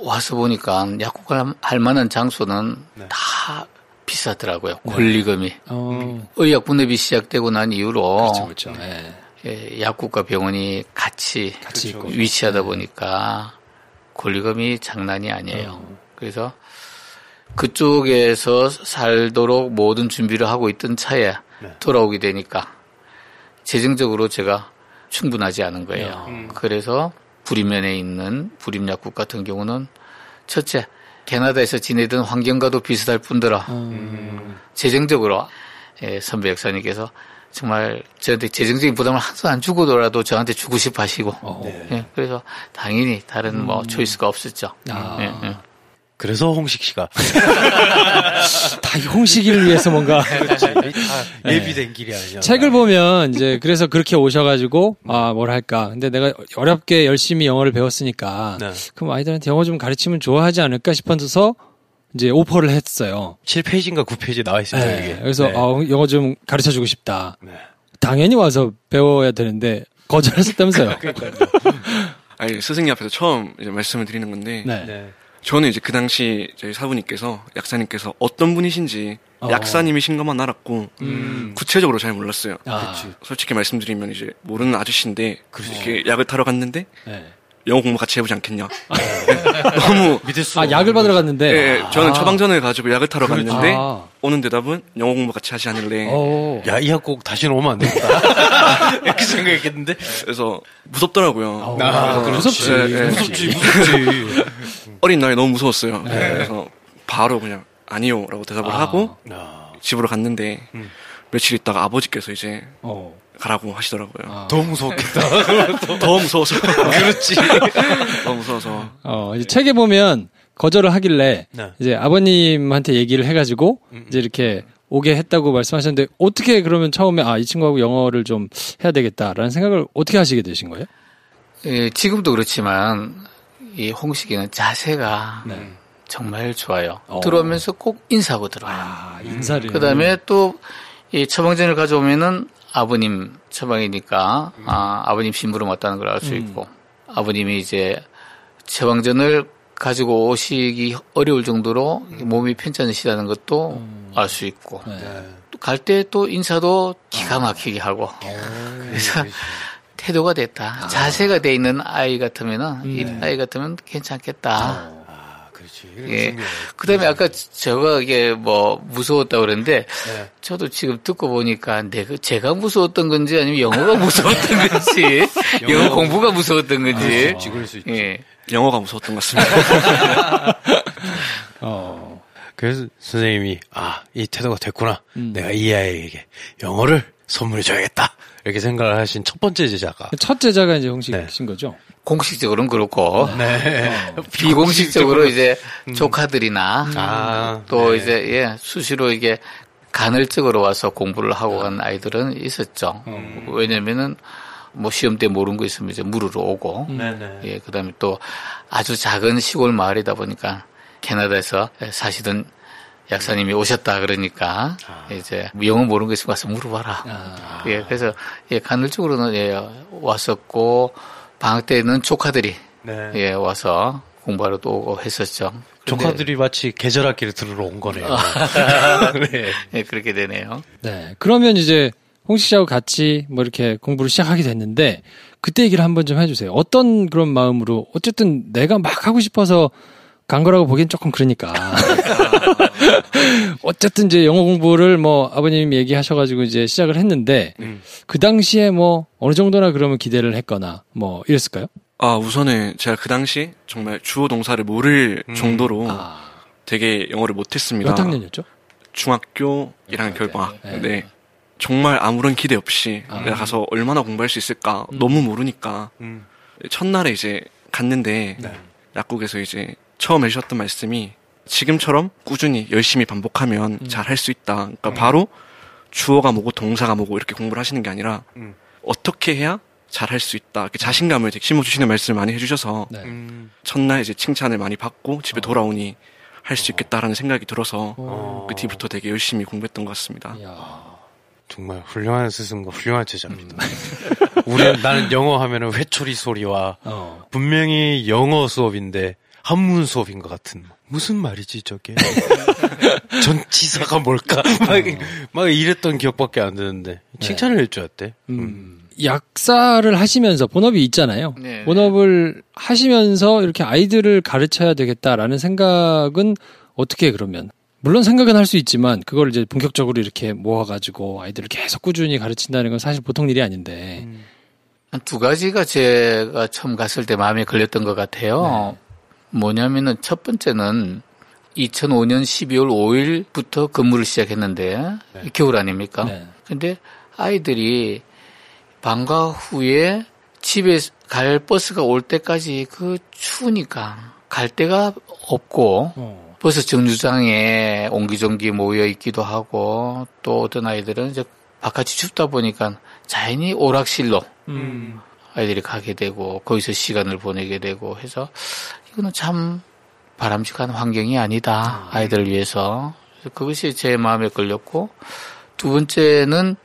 와서 보니까 약국할 할 만한 장소는 네. 다 비싸더라고요. 네. 권리금이. 어. 의약 분업이 시작되고 난 이후로 그렇죠, 그렇죠. 네. 예, 약국과 병원이 같이, 같이 그렇죠. 위치하다 네. 보니까 권리금이 장난이 아니에요. 어. 그래서 그쪽에서 살도록 모든 준비를 하고 있던 차에 네. 돌아오게 되니까 재정적으로 제가 충분하지 않은 거예요. 음. 그래서 불임면에 있는 불임약국 같은 경우는 첫째 캐나다에서 지내던 환경과도 비슷할 뿐더러 음. 재정적으로 예, 선배 역사님께서 정말 저한테 재정적인 부담을 항상 안 주고더라도 저한테 주고 싶어 하시고 어. 예, 그래서 당연히 다른 뭐 음. 초이스가 없었죠. 아. 예, 예. 그래서 홍식 씨가 다 홍식이를 위해서 뭔가 네. 예비된 길이 아니야. 책을 보면 이제 그래서 그렇게 오셔가지고 아뭘 할까. 근데 내가 어렵게 열심히 영어를 배웠으니까 네. 그럼 아이들한테 영어 좀 가르치면 좋아하지 않을까 싶어서 이제 오퍼를 했어요. 7페이지인가 9페이지 나와 있습니다. 네. 이게. 그래서 네. 어, 영어 좀 가르쳐 주고 싶다. 네. 당연히 와서 배워야 되는데 거절했었다면서요. 아니 스승님 앞에서 처음 이제 말씀을 드리는 건데. 네. 저는 이제 그 당시 저희 사부님께서 약사님께서 어떤 분이신지 어. 약사님이신 것만 알았고 음. 구체적으로 잘 몰랐어요. 아. 솔직히 말씀드리면 이제 모르는 아저씨인데 그렇지. 이렇게 약을 타러 갔는데 네. 영어 공부 같이 해보지 않겠냐. 네. 너무 믿었어. 아 약을 받으러 갔는데. 네, 저는 아. 처방전을 가지고 약을 타러 그렇지. 갔는데 아. 오는 대답은 영어 공부 같이 하지 않을래. 어. 야이 학곡 다시는 오면 안 되겠다. 이렇게 생각했겠는데. 그래서 무섭더라고요. 아, 무섭지. 네, 네. 무섭지, 무섭지. 어린 나이 너무 무서웠어요. 네. 그래서 바로 그냥 아니요라고 대답을 아. 하고 집으로 갔는데 음. 며칠 있다가 아버지께서 이제 어. 가라고 하시더라고요. 아. 더 무섭겠다. 더 무서워서. 그렇지. 더 무서워서. 어, 이제 책에 보면 거절을 하길래 네. 이제 아버님한테 얘기를 해가지고 음. 이제 이렇게 오게 했다고 말씀하셨는데 어떻게 그러면 처음에 아 이 친구하고 영어를 좀 해야 되겠다라는 생각을 어떻게 하시게 되신 거예요? 예, 지금도 그렇지만 이 홍식이는 자세가 네. 정말 좋아요. 어. 들어오면서 꼭 인사하고 들어와요. 아, 인사를. 그다음에 또 이 처방전을 가져오면은 아버님 처방이니까 음. 아, 아버님 심부름 왔다는 걸 알수 음. 있고 아버님이 이제 처방전을 가지고 오시기 어려울 정도로 음. 몸이 편찮으시다는 것도 음. 알수 있고 네. 갈때 또 인사도 기가 막히게 하고 오, 그래서 태도가 됐다 아. 자세가 돼 있는 아이 같으면은 이 네. 아이 같으면 괜찮겠다. 어. 예. 그 다음에 아까 제가 이게 뭐 무서웠다고 그랬는데, 네. 저도 지금 듣고 보니까 내가, 제가 무서웠던 건지 아니면 영어가 무서웠던 건지, 영어 공부가 무서웠던 건지. 아, 그럴 수 있지. 예. 영어가 무서웠던 것 같습니다. 어. 그래서 선생님이, 아, 이 태도가 됐구나. 음. 내가 이 아이에게 영어를 선물해 줘야겠다. 이렇게 생각을 하신 첫 번째 제자가. 첫 제자가 이제 홍식신 네. 거죠? 공식적으로는 그렇고 네. 어, 비공식적으로 이제 음. 조카들이나 아, 또 네. 이제 예 수시로 이게 간헐적으로 와서 공부를 하고 간 아이들은 있었죠. 음. 왜냐면은 뭐 시험 때 모르는 거 있으면 이제 물으러 오고 음. 예 그 다음에 또 아주 작은 시골 마을이다 보니까 캐나다에서 사시던 약사님이 오셨다 그러니까 아. 이제 영어 모르는 거 있으면 와서 물어봐라. 아. 예 그래서 예 간헐적으로는 예 왔었고 방학 때는 조카들이 네. 예 와서 공부하러 또 오고 했었죠. 조카들이 마치 계절학기를 들으러 온 거네요. 네. 네. 그렇게 되네요. 네. 그러면 이제 홍식 씨하고 같이 뭐 이렇게 공부를 시작하게 됐는데 그때 얘기를 한번 좀 해주세요. 어떤 그런 마음으로 어쨌든 내가 막 하고 싶어서 간 거라고 보기엔 조금 그러니까. 어쨌든 이제 영어 공부를 뭐 아버님 얘기하셔가지고 이제 시작을 했는데 음. 그 당시에 뭐 어느 정도나 그러면 기대를 했거나 뭐 이랬을까요? 아 우선은 제가 그 당시 정말 주어 동사를 모를 음. 정도로 아. 되게 영어를 못했습니다. 몇 학년이었죠? 중학교 1학년 겨울방학. 네. 네. 정말 아무런 기대 없이 아. 내가 가서 얼마나 공부할 수 있을까 음. 너무 모르니까 음. 첫날에 이제 갔는데 네. 약국에서 이제 처음 해주셨던 말씀이 지금처럼 꾸준히 열심히 반복하면 음. 잘할 수 있다. 그러니까 음. 바로 주어가 뭐고 동사가 뭐고 이렇게 공부를 하시는 게 아니라 음. 어떻게 해야 잘할 수 있다. 이렇게 자신감을 되게 심어주시는 말씀을 많이 해주셔서 네. 음. 첫날 이제 칭찬을 많이 받고 집에 어. 돌아오니 할 수 있겠다라는 생각이 들어서 어. 그 뒤부터 되게 열심히 공부했던 것 같습니다. 정말 훌륭한 스승과 훌륭한 제자입니다. 음. 우리 나는 영어 하면은 회초리 소리와 어. 분명히 영어 수업인데 한문 수업인 것 같은 무슨 말이지 저게 전치사가 뭘까 막, 어. 막 이랬던 기억밖에 안 드는데 칭찬을 네. 해줘야대. 음. 음. 약사를 하시면서 본업이 있잖아요. 네. 본업을 하시면서 이렇게 아이들을 가르쳐야 되겠다라는 생각은 어떻게 그러면 물론 생각은 할 수 있지만 그걸 이제 본격적으로 이렇게 모아가지고 아이들을 계속 꾸준히 가르친다는 건 사실 보통 일이 아닌데 음. 한두 가지가 제가 처음 갔을 때 마음에 걸렸던 것 같아요. 네. 뭐냐면은 첫 번째는 2005년 12월 5일부터 근무를 시작했는데 네. 겨울 아닙니까? 네. 근데 아이들이 방과 후에 집에 갈 버스가 올 때까지 그 추우니까 갈 데가 없고 어. 버스 정류장에 옹기종기 모여 있기도 하고 또 어떤 아이들은 이제 바깥이 춥다 보니까 자연히 오락실로 음. 아이들이 가게 되고 거기서 시간을 보내게 되고 해서 이거는 참 바람직한 환경이 아니다 아. 아이들을 위해서 그것이 제 마음에 걸렸고 두 번째는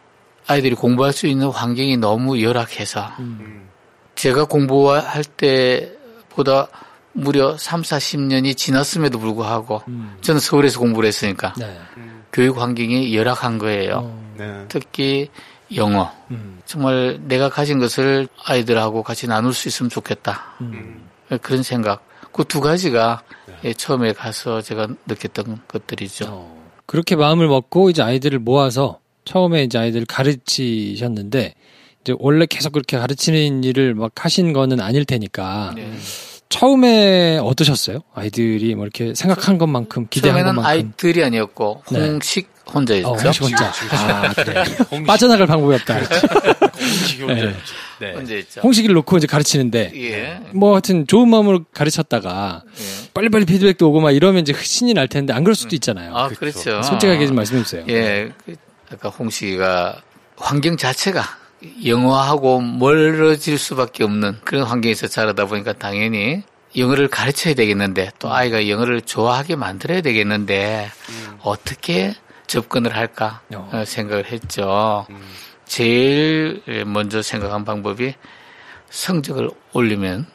아이들이 공부할 수 있는 환경이 너무 열악해서 음. 제가 공부할 때보다 무려 3, 40년이 지났음에도 불구하고 음. 저는 서울에서 공부를 했으니까 네. 음. 교육 환경이 열악한 거예요. 어. 네. 특히 영어. 음. 정말 내가 가진 것을 아이들하고 같이 나눌 수 있으면 좋겠다. 음. 그런 생각. 그 두 가지가 네. 처음에 가서 제가 느꼈던 것들이죠. 어. 그렇게 마음을 먹고 이제 아이들을 모아서 처음에 이제 아이들을 가르치셨는데 이제 원래 계속 그렇게 가르치는 일을 막 하신 거는 아닐 테니까 네. 처음에 어떠셨어요? 아이들이 뭐 이렇게 생각한 것만큼 기대한 처음에는 것만큼 아이들이 아니었고 네. 홍식 네. 혼자였죠. 어, 홍식 혼자. 아, 그래. 홍식. 빠져나갈 방법이 없다. 홍식이 혼자였죠. 네. 혼자였죠. 홍식이를 놓고 이제 가르치는데 예. 뭐 하여튼 좋은 마음으로 가르쳤다가 예. 빨리빨리 피드백도 오고 막 이러면 이제 신이 날 텐데 안 그럴 수도 있잖아요. 아, 그렇죠. 솔직하게 좀 말씀해 주세요. 예. 그, 아까 홍식이가 환경 자체가 영어하고 멀어질 수밖에 없는 그런 환경에서 자라다 보니까 당연히 영어를 가르쳐야 되겠는데 또 아이가 영어를 좋아하게 만들어야 되겠는데 음. 어떻게 접근을 할까 어. 어. 생각을 했죠. 음. 제일 먼저 생각한 방법이 성적을 올리면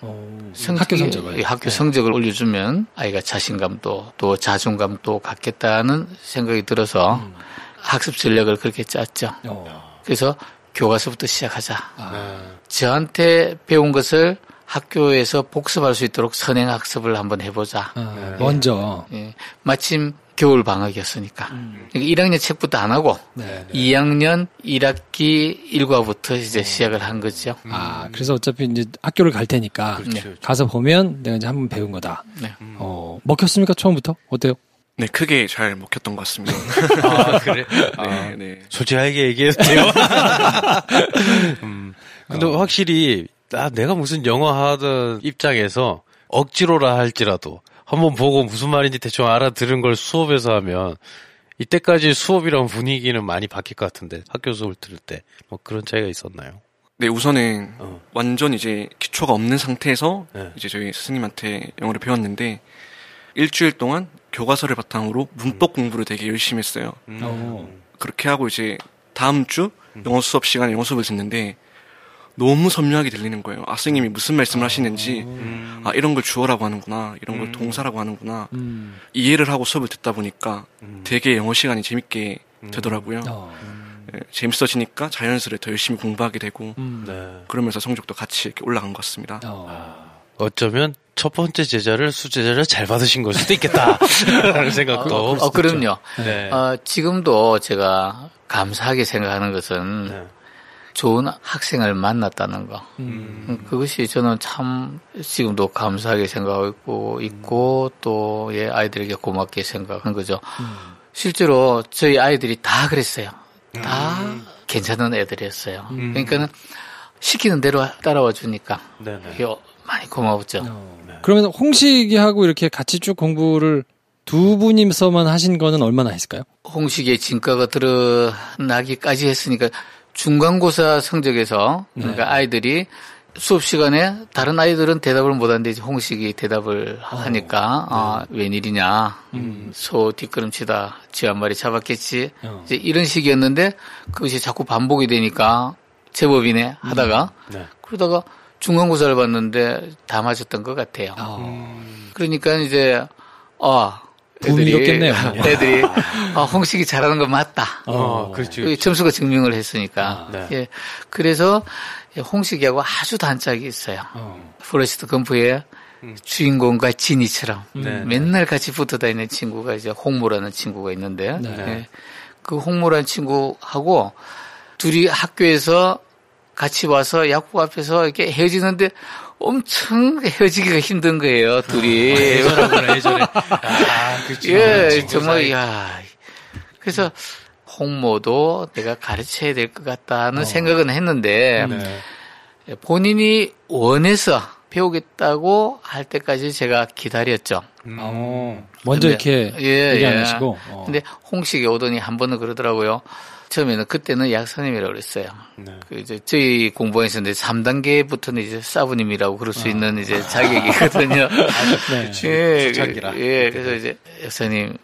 성적이, 학교 성적을 학교 네. 성적을 올려주면 아이가 자신감도 또 자존감도 갖겠다는 생각이 들어서 음. 학습 전략을 그렇게 짰죠. 어. 그래서 교과서부터 시작하자. 아. 저한테 배운 것을 학교에서 복습할 수 있도록 선행 학습을 한번 해보자. 아, 네. 먼저. 예. 마침 겨울 방학이었으니까. 음. 1학년 책부터 안 하고 네, 네. 2학년 1학기 1과부터 이제 시작을 한 거죠. 음. 아, 그래서 어차피 이제 학교를 갈 테니까 그렇죠, 네. 가서 보면 내가 이제 한 번 배운 거다. 네. 어, 먹혔습니까? 처음부터? 어때요? 네, 크게 잘 먹혔던 것 같습니다. 아, 그래? 네, 아, 네. 솔직하게 얘기해도 돼요? 음, 근데 어. 확실히, 아, 내가 무슨 영어 하던 입장에서 억지로라 할지라도 한번 보고 무슨 말인지 대충 알아들은 걸 수업에서 하면 이때까지 수업이랑 분위기는 많이 바뀔 것 같은데 학교 수업을 들을 때 뭐 그런 차이가 있었나요? 네, 우선은 어. 완전 이제 기초가 없는 상태에서 네. 이제 저희 스승님한테 영어를 배웠는데 일주일 동안 교과서를 바탕으로 문법 공부를 되게 열심히 했어요. 음. 어. 그렇게 하고 이제 다음 주 영어 수업 시간에 영어 수업을 듣는데 너무 선명하게 들리는 거예요. 아, 선생님이 무슨 말씀을 하시는지, 음. 아, 이런 걸 주어라고 하는구나, 이런 걸 음. 동사라고 하는구나, 음. 이해를 하고 수업을 듣다 보니까 음. 되게 영어 시간이 재밌게 음. 되더라고요. 어. 네, 재밌어지니까 자연스레 더 열심히 공부하게 되고, 네. 그러면서 성적도 같이 이렇게 올라간 것 같습니다. 어. 어쩌면 첫 번째 제자를 수제자를 잘 받으신 걸 수도 있겠다. 라는 생각도. 어, 어, 그럼요. 네. 어, 지금도 제가 감사하게 생각하는 것은 네. 좋은 학생을 만났다는 거. 음. 그것이 저는 참 지금도 감사하게 생각하고 있고, 있고 또, 예, 아이들에게 고맙게 생각한 거죠. 음. 실제로 저희 아이들이 다 그랬어요. 다 음. 괜찮은 애들이었어요. 음. 그러니까는 시키는 대로 따라와 주니까. 네네. 많이 고마웠죠. 어. 네. 그러면 홍식이하고 이렇게 같이 쭉 공부를 두 분이서만 하신 거는 얼마나 했을까요? 홍식의 진가가 드러나기까지 했으니까 중간고사 성적에서 그러니까 네. 아이들이 수업 시간에 다른 아이들은 대답을 못하는데 이제 홍식이 대답을 하니까 아 웬일이냐. 소 뒷걸음치다. 쥐한 마리 잡았겠지. 이제 이런 식이었는데 그것이 자꾸 반복이 되니까 제법이네 하다가 네. 그러다가 중간고사를 봤는데 다 맞았던 것 같아요. 그러니까 이제 아 애들이 부러웠겠네요. 애들이 아, 홍식이 잘하는 건 맞다. 어, 그렇지. 그 점수가 증명을 했으니까. 네. 예. 그래서 홍식이하고 아주 단짝이 있어요. 포레스트 검프의 주인공과 제니처럼 네. 맨날 같이 붙어 다니는 친구가 이제 홍모라는 친구가 있는데 네. 예. 그 홍모라는 친구하고 둘이 학교에서 같이 와서 약국 앞에서 이렇게 헤어지는데 엄청 헤어지기가 힘든 거예요, 둘이. 애절하구나, 애절해. 아, 그렇죠. 예, 친구 정말, 사이. 야. 그래서 홍모도 내가 가르쳐야 될 것 같다는 생각은 했는데, 네. 본인이 원해서 배우겠다고 할 때까지 제가 기다렸죠. 어, 먼저 근데- 이렇게 예, 얘기 안 예. 하시고. 어. 근데 홍식이 오더니 한 번은 그러더라고요. 처음에는 그때는 약사님이라고 그랬어요. 네. 그 이제 저희 공부에 있었는데 3단계부터는 이제 사부님이라고 그럴 수 있는 이제 아. 자격이거든요. 네. 예. 그- 예, 그래서 이제 약사님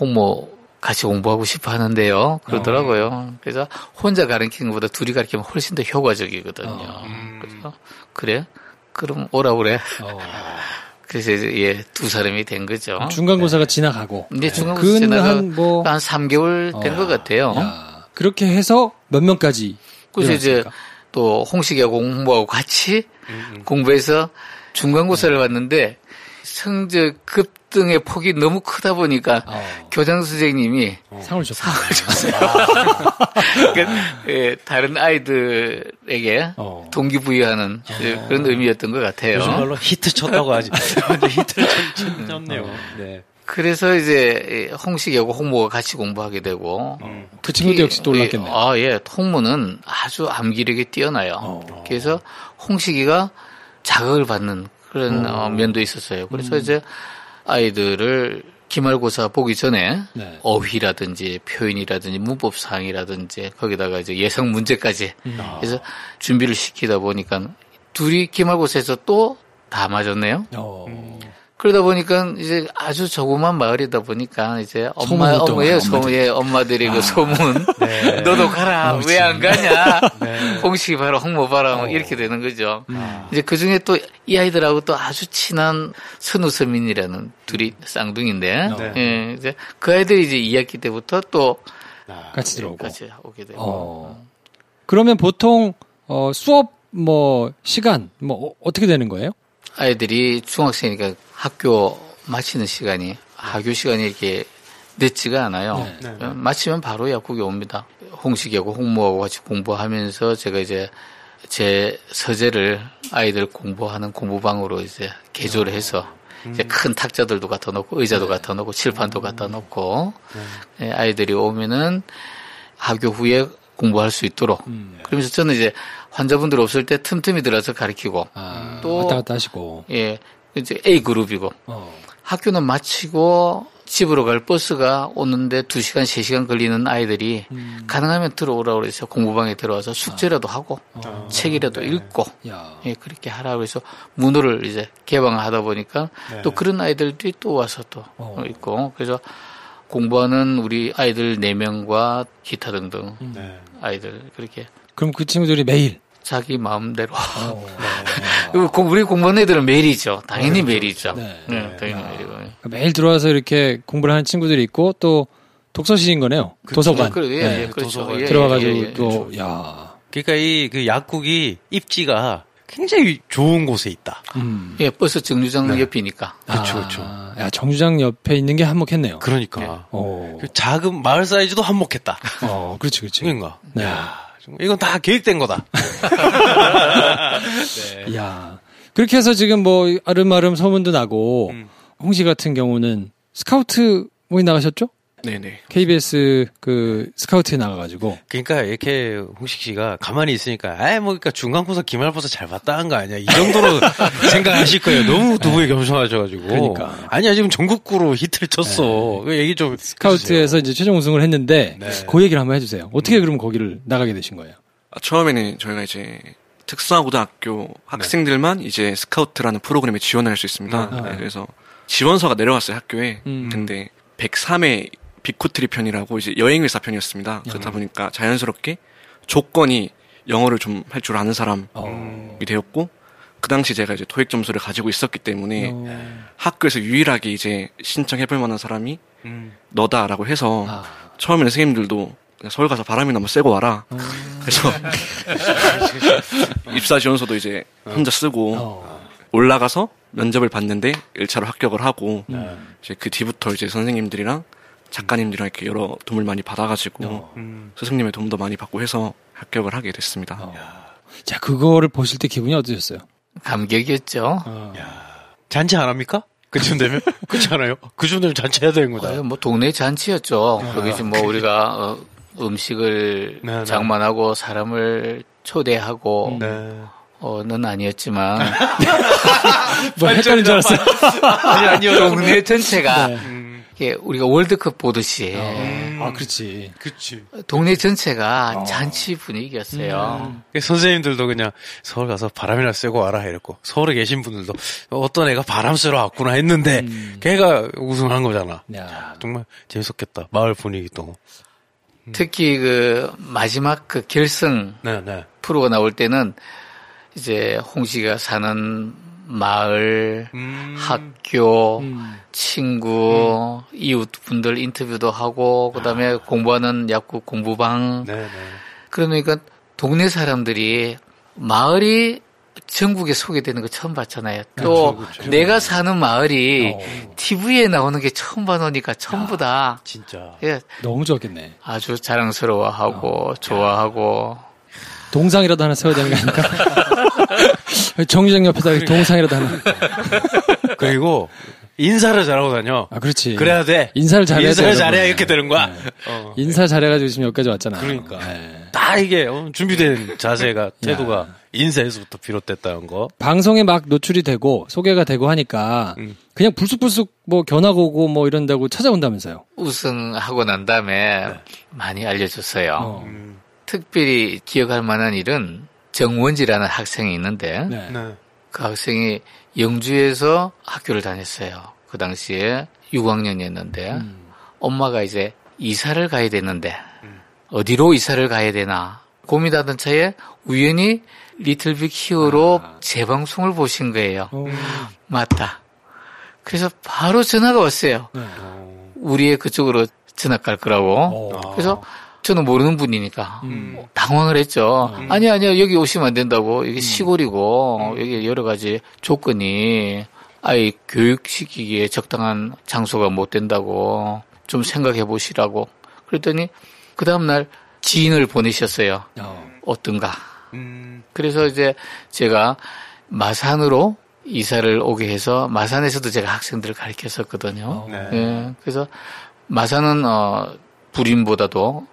홍모 같이 공부하고 싶어 하는데요. 그러더라고요. 그래서 혼자 가르치는 것보다 둘이 가르치면 훨씬 더 효과적이거든요. 그래서 그래? 그럼 오라 그래. 그래서 이제 예, 두 사람이 된 거죠. 중간고사가 지나가고. 이제 근 중간고사 지나가 한 뭐, 한 3개월 된 것 같아요. 야, 그렇게 해서 몇 명까지. 그래서 이제? 또 홍식이하고 공부하고 같이 음, 공부해서 중간고사를 봤는데 성적 급등의 폭이 너무 크다 보니까 어. 교장 선생님이 상을 줬어요. 그러니까, 예, 다른 아이들에게 어. 동기부여하는 예, 그런 의미였던 것 같아요. 요즘 말로 히트 쳤다고 하지. 완전 히트를 쳤- 쳤네요. 네. 그래서 이제 홍식이하고 홍모가 같이 공부하게 되고 그 친구도 역시 또 올랐겠네. 요 아, 예. 홍모는 아주 암기력이 뛰어나요. 어. 그래서 홍식이가 자극을 받는 그런 어, 면도 있었어요. 음. 그래서 이제 아이들을 기말고사 보기 전에 네. 어휘라든지 표현이라든지 문법 사항이라든지 거기다가 이제 예상 문제까지 음. 그래서 준비를 시키다 보니까 둘이 기말고사에서 또 다 맞았네요. 어. 그러다 보니까 이제 아주 조그만 마을이다 보니까 이제 엄마 또 어머예 엄마들. 소문 예 엄마들이 그 소문 너도 가라 왜 안 가냐 홍식이 봐라 홍모 봐라 뭐 이렇게 되는 거죠. 이제 그 중에 또 이 아이들하고 또 아주 친한 선우서민이라는 둘이 쌍둥이인데 네. 예, 이제 그 아이들이 이제 2학기 때부터 또 같이 들어오고. 같이 오게 되고 어. 그러면 보통, 어, 수업, 뭐, 시간, 뭐, 어, 어떻게 되는 거예요? 아이들이 중학생이니까 학교 마치는 시간이 학교 시간이 이렇게 늦지가 않아요. 어, 마치면 바로 약국에 옵니다. 홍식이하고 홍모하고 같이 공부하면서 제가 이제 제 서재를 아이들 공부하는 공부방으로 이제 개조를 해서 이제 큰 탁자들도 갖다 놓고 의자도 갖다 놓고 칠판도 갖다 놓고 예, 아이들이 오면은 학교 후에 공부할 수 있도록. 그러면서 저는 이제 환자분들 없을 때 틈틈이 들어서 가르치고 아, 또- 왔다 갔다 하시고. 예 이제 A 그룹이고 어. 학교는 마치고 집으로 갈 버스가 오는데 2시간, 3시간 걸리는 아이들이 가능하면 들어오라고 그래서 공부방에 들어와서 숙제라도 하고 책이라도 읽고 야. 예, 그렇게 하라고 해서 문호를 이제 개방하다 보니까 또 그런 아이들이 또 와서 또 어. 있고 그래서 공부하는 우리 아이들 4명과 기타 등등 네. 아이들 그렇게 그럼 그 친구들이 매일. 자기 마음대로 어. 그리고 공- 우리 공부하는 애들은 매일이죠. 당연히 매일이죠. 네. 네, 당연히 매일이고. 매일 들어와서 이렇게 공부를 하는 친구들이 있고 또 독서실인 거네요. 도서관. 그래, 예, 네. 예, 그렇죠. 도서관. 예, 들어가가지고 예, 예, 예. 또, 야. 그러니까 이 그 약국이 입지가 굉장히 좋은 곳에 있다. 음. 예, 버스 정류장 옆이니까. 그렇죠, 그렇죠. 아, 야, 정주장 옆에 있는 게 한몫했네요. 그러니까 어. 그 작은 마을 사이즈도 한몫했다. 어, 그렇지, 그렇지. 그런가? 네. 야, 이건 다 계획된 거다. 야 그렇게 해서 지금 뭐 아름아름 소문도 나고 음. 홍씨 같은 경우는 스카우트 모임 나가셨죠? 네네. KBS 그 스카우트에 나가가지고 그러니까 이렇게 홍식 씨가 가만히 있으니까 아이 뭐 그러니까 중간 고사 기말 고사 잘 봤다 한 거 아니야 이 정도로 생각하실 거예요 너무 두 분이 겸손하셔가지고 그러니까. 아니야 지금 전국구로 히트를 쳤어 그 얘기 좀 스카우트에서 이제 최종 우승을 했는데 네. 그 얘기를 한번 해주세요. 어떻게 그럼 거기를 나가게 되신 거예요? 아, 처음에는 저희가 이제 특성화고등학교 학생들만 이제 스카우트라는 프로그램에 지원할 수 있습니다. 아, 네, 네. 그래서 지원서가 내려왔어요 학교에. 음. 근데 103회 비코트리 편이라고 이제 여행의사 편이었습니다. 그렇다 보니까 자연스럽게 조건이 영어를 좀 할 줄 아는 사람이 되었고 그 당시 제가 이제 토익 점수를 가지고 있었기 때문에 학교에서 유일하게 이제 신청해볼 만한 사람이 너다라고 해서 처음에는 선생님들도 서울 가서 바람이나 한번 쐬고 와라. 그래서 입사 지원서도 이제 혼자 쓰고 올라가서 면접을 봤는데 1차로 합격을 하고 이제 그 뒤부터 이제 선생님들이랑 작가님들이랑 이렇게 여러 도움을 많이 받아가지고 스승님의 도움도 많이 받고 해서 합격을 하게 됐습니다. 자, 그거를 보실 때 기분이 어떠셨어요? 감격이었죠. 잔치 안 합니까? 그쯤 되면? 그렇지 않아요? 그쯤 되면 잔치해야 되는 거다. 거의 뭐 동네 잔치였죠. 거기서 뭐 우리가 어, 음식을 장만하고 사람을 초대하고 어는 아니었지만 뭐 헷갈린 줄 알았어요. 아니 아니요 동네 전체가 이게 우리가 월드컵 보듯이 아, 그렇지. 그치. 동네 전체가 잔치 분위기였어요. 그 선생님들도 그냥 서울 가서 바람이나 쐬고 와라 이랬고 서울에 계신 분들도 어떤 애가 바람 쐬러 왔구나 했는데 걔가 우승한 거잖아. 야. 정말 재밌었겠다. 마을 분위기도. 특히 그 마지막 그 결승 네, 네. 프로가 나올 때는 이제 홍 씨가 사는 마을, 학교, 친구, 이웃 분들 인터뷰도 하고 그 다음에 공부하는 야구 공부방. 네, 네. 그러니까 동네 사람들이 마을이 전국에 소개되는 거 처음 봤잖아요. 또 내가 사는 마을이 TV에 나오는 게 처음 봐놓으니까 전부 다 진짜. 예, 너무 좋았겠네. 아주 자랑스러워하고 좋아하고 동상이라도 하나 세워야 되는 거 아닙니까? 정류장 옆에다 동상이라도 하나. 그리고 인사를 잘하고 다녀. 아, 그렇지. 그래야 돼. 인사를 잘해야 인사를 잘해야. 이렇게 되는 거야. 네. 어. 인사 잘해가지고 지금 여기까지 왔잖아요. 그러니까. 네. 다 이게 어, 준비된 자세가 태도가 인사에서부터 비롯됐다는 거. 방송에 막 노출이 되고 소개가 되고 하니까 음. 그냥 불쑥불쑥 뭐 견학 오고 뭐 이런다고 찾아온다면서요. 우승하고 난 다음에 많이 알려줬어요. 어. 특별히 기억할 만한 일은 정원지라는 학생이 있는데 네. 네. 그 학생이 영주에서 학교를 다녔어요. 그 당시에 6학년이었는데 음. 엄마가 이제 이사를 가야 되는데 어디로 이사를 가야 되나 고민하던 차에 우연히 리틀빅 히어로 재방송을 보신 거예요. 어. 맞다. 그래서 바로 전화가 왔어요. 네. 우리의 그쪽으로 전학 갈 거라고. 어. 그래서 저는 모르는 분이니까 음. 당황을 했죠. 아니 아니요 여기 오시면 안 된다고. 여기 시골이고 여기 여러 가지 조건이 아이 교육시키기에 적당한 장소가 못 된다고 좀 생각해 보시라고. 그랬더니 그 다음 날 지인을 보내셨어요. 어. 어떤가. 음. 그래서 이제 제가 마산으로 이사를 오게 해서 마산에서도 제가 학생들을 가르쳤었거든요. 네. 예, 그래서 마산은 어 부림보다도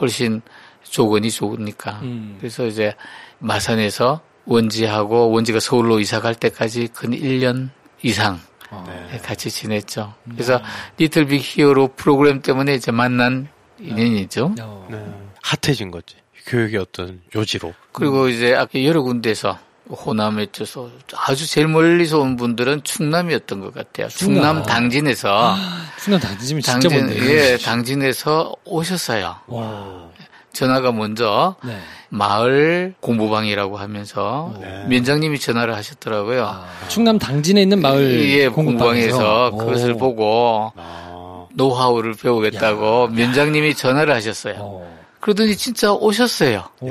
훨씬 조건이 좋으니까. 음. 그래서 이제 마산에서 원지하고 원지가 서울로 이사 갈 때까지 근 1년 이상 네. 같이 지냈죠. 그래서 리틀 빅 히어로 프로그램 때문에 이제 만난 인연이죠. 어. 네. 핫해진 거지. 교육의 어떤 요지로. 그리고 이제 아까 여러 군데서 호남에 있어서 아주 제일 멀리서 온 분들은 충남이었던 것 같아요. 충남 당진에서 충남 당진이면 진짜 당진 먼데. 예 당진에서 오셨어요. 와. 전화가 먼저 네. 마을 공부방이라고 하면서 면장님이 전화를 하셨더라고요. 아, 충남 당진에 있는 마을 예, 공부방에서 공부방에서 오. 그것을 보고 노하우를 배우겠다고 면장님이 전화를 하셨어요. 어. 그러더니 진짜 오셨어요. 오.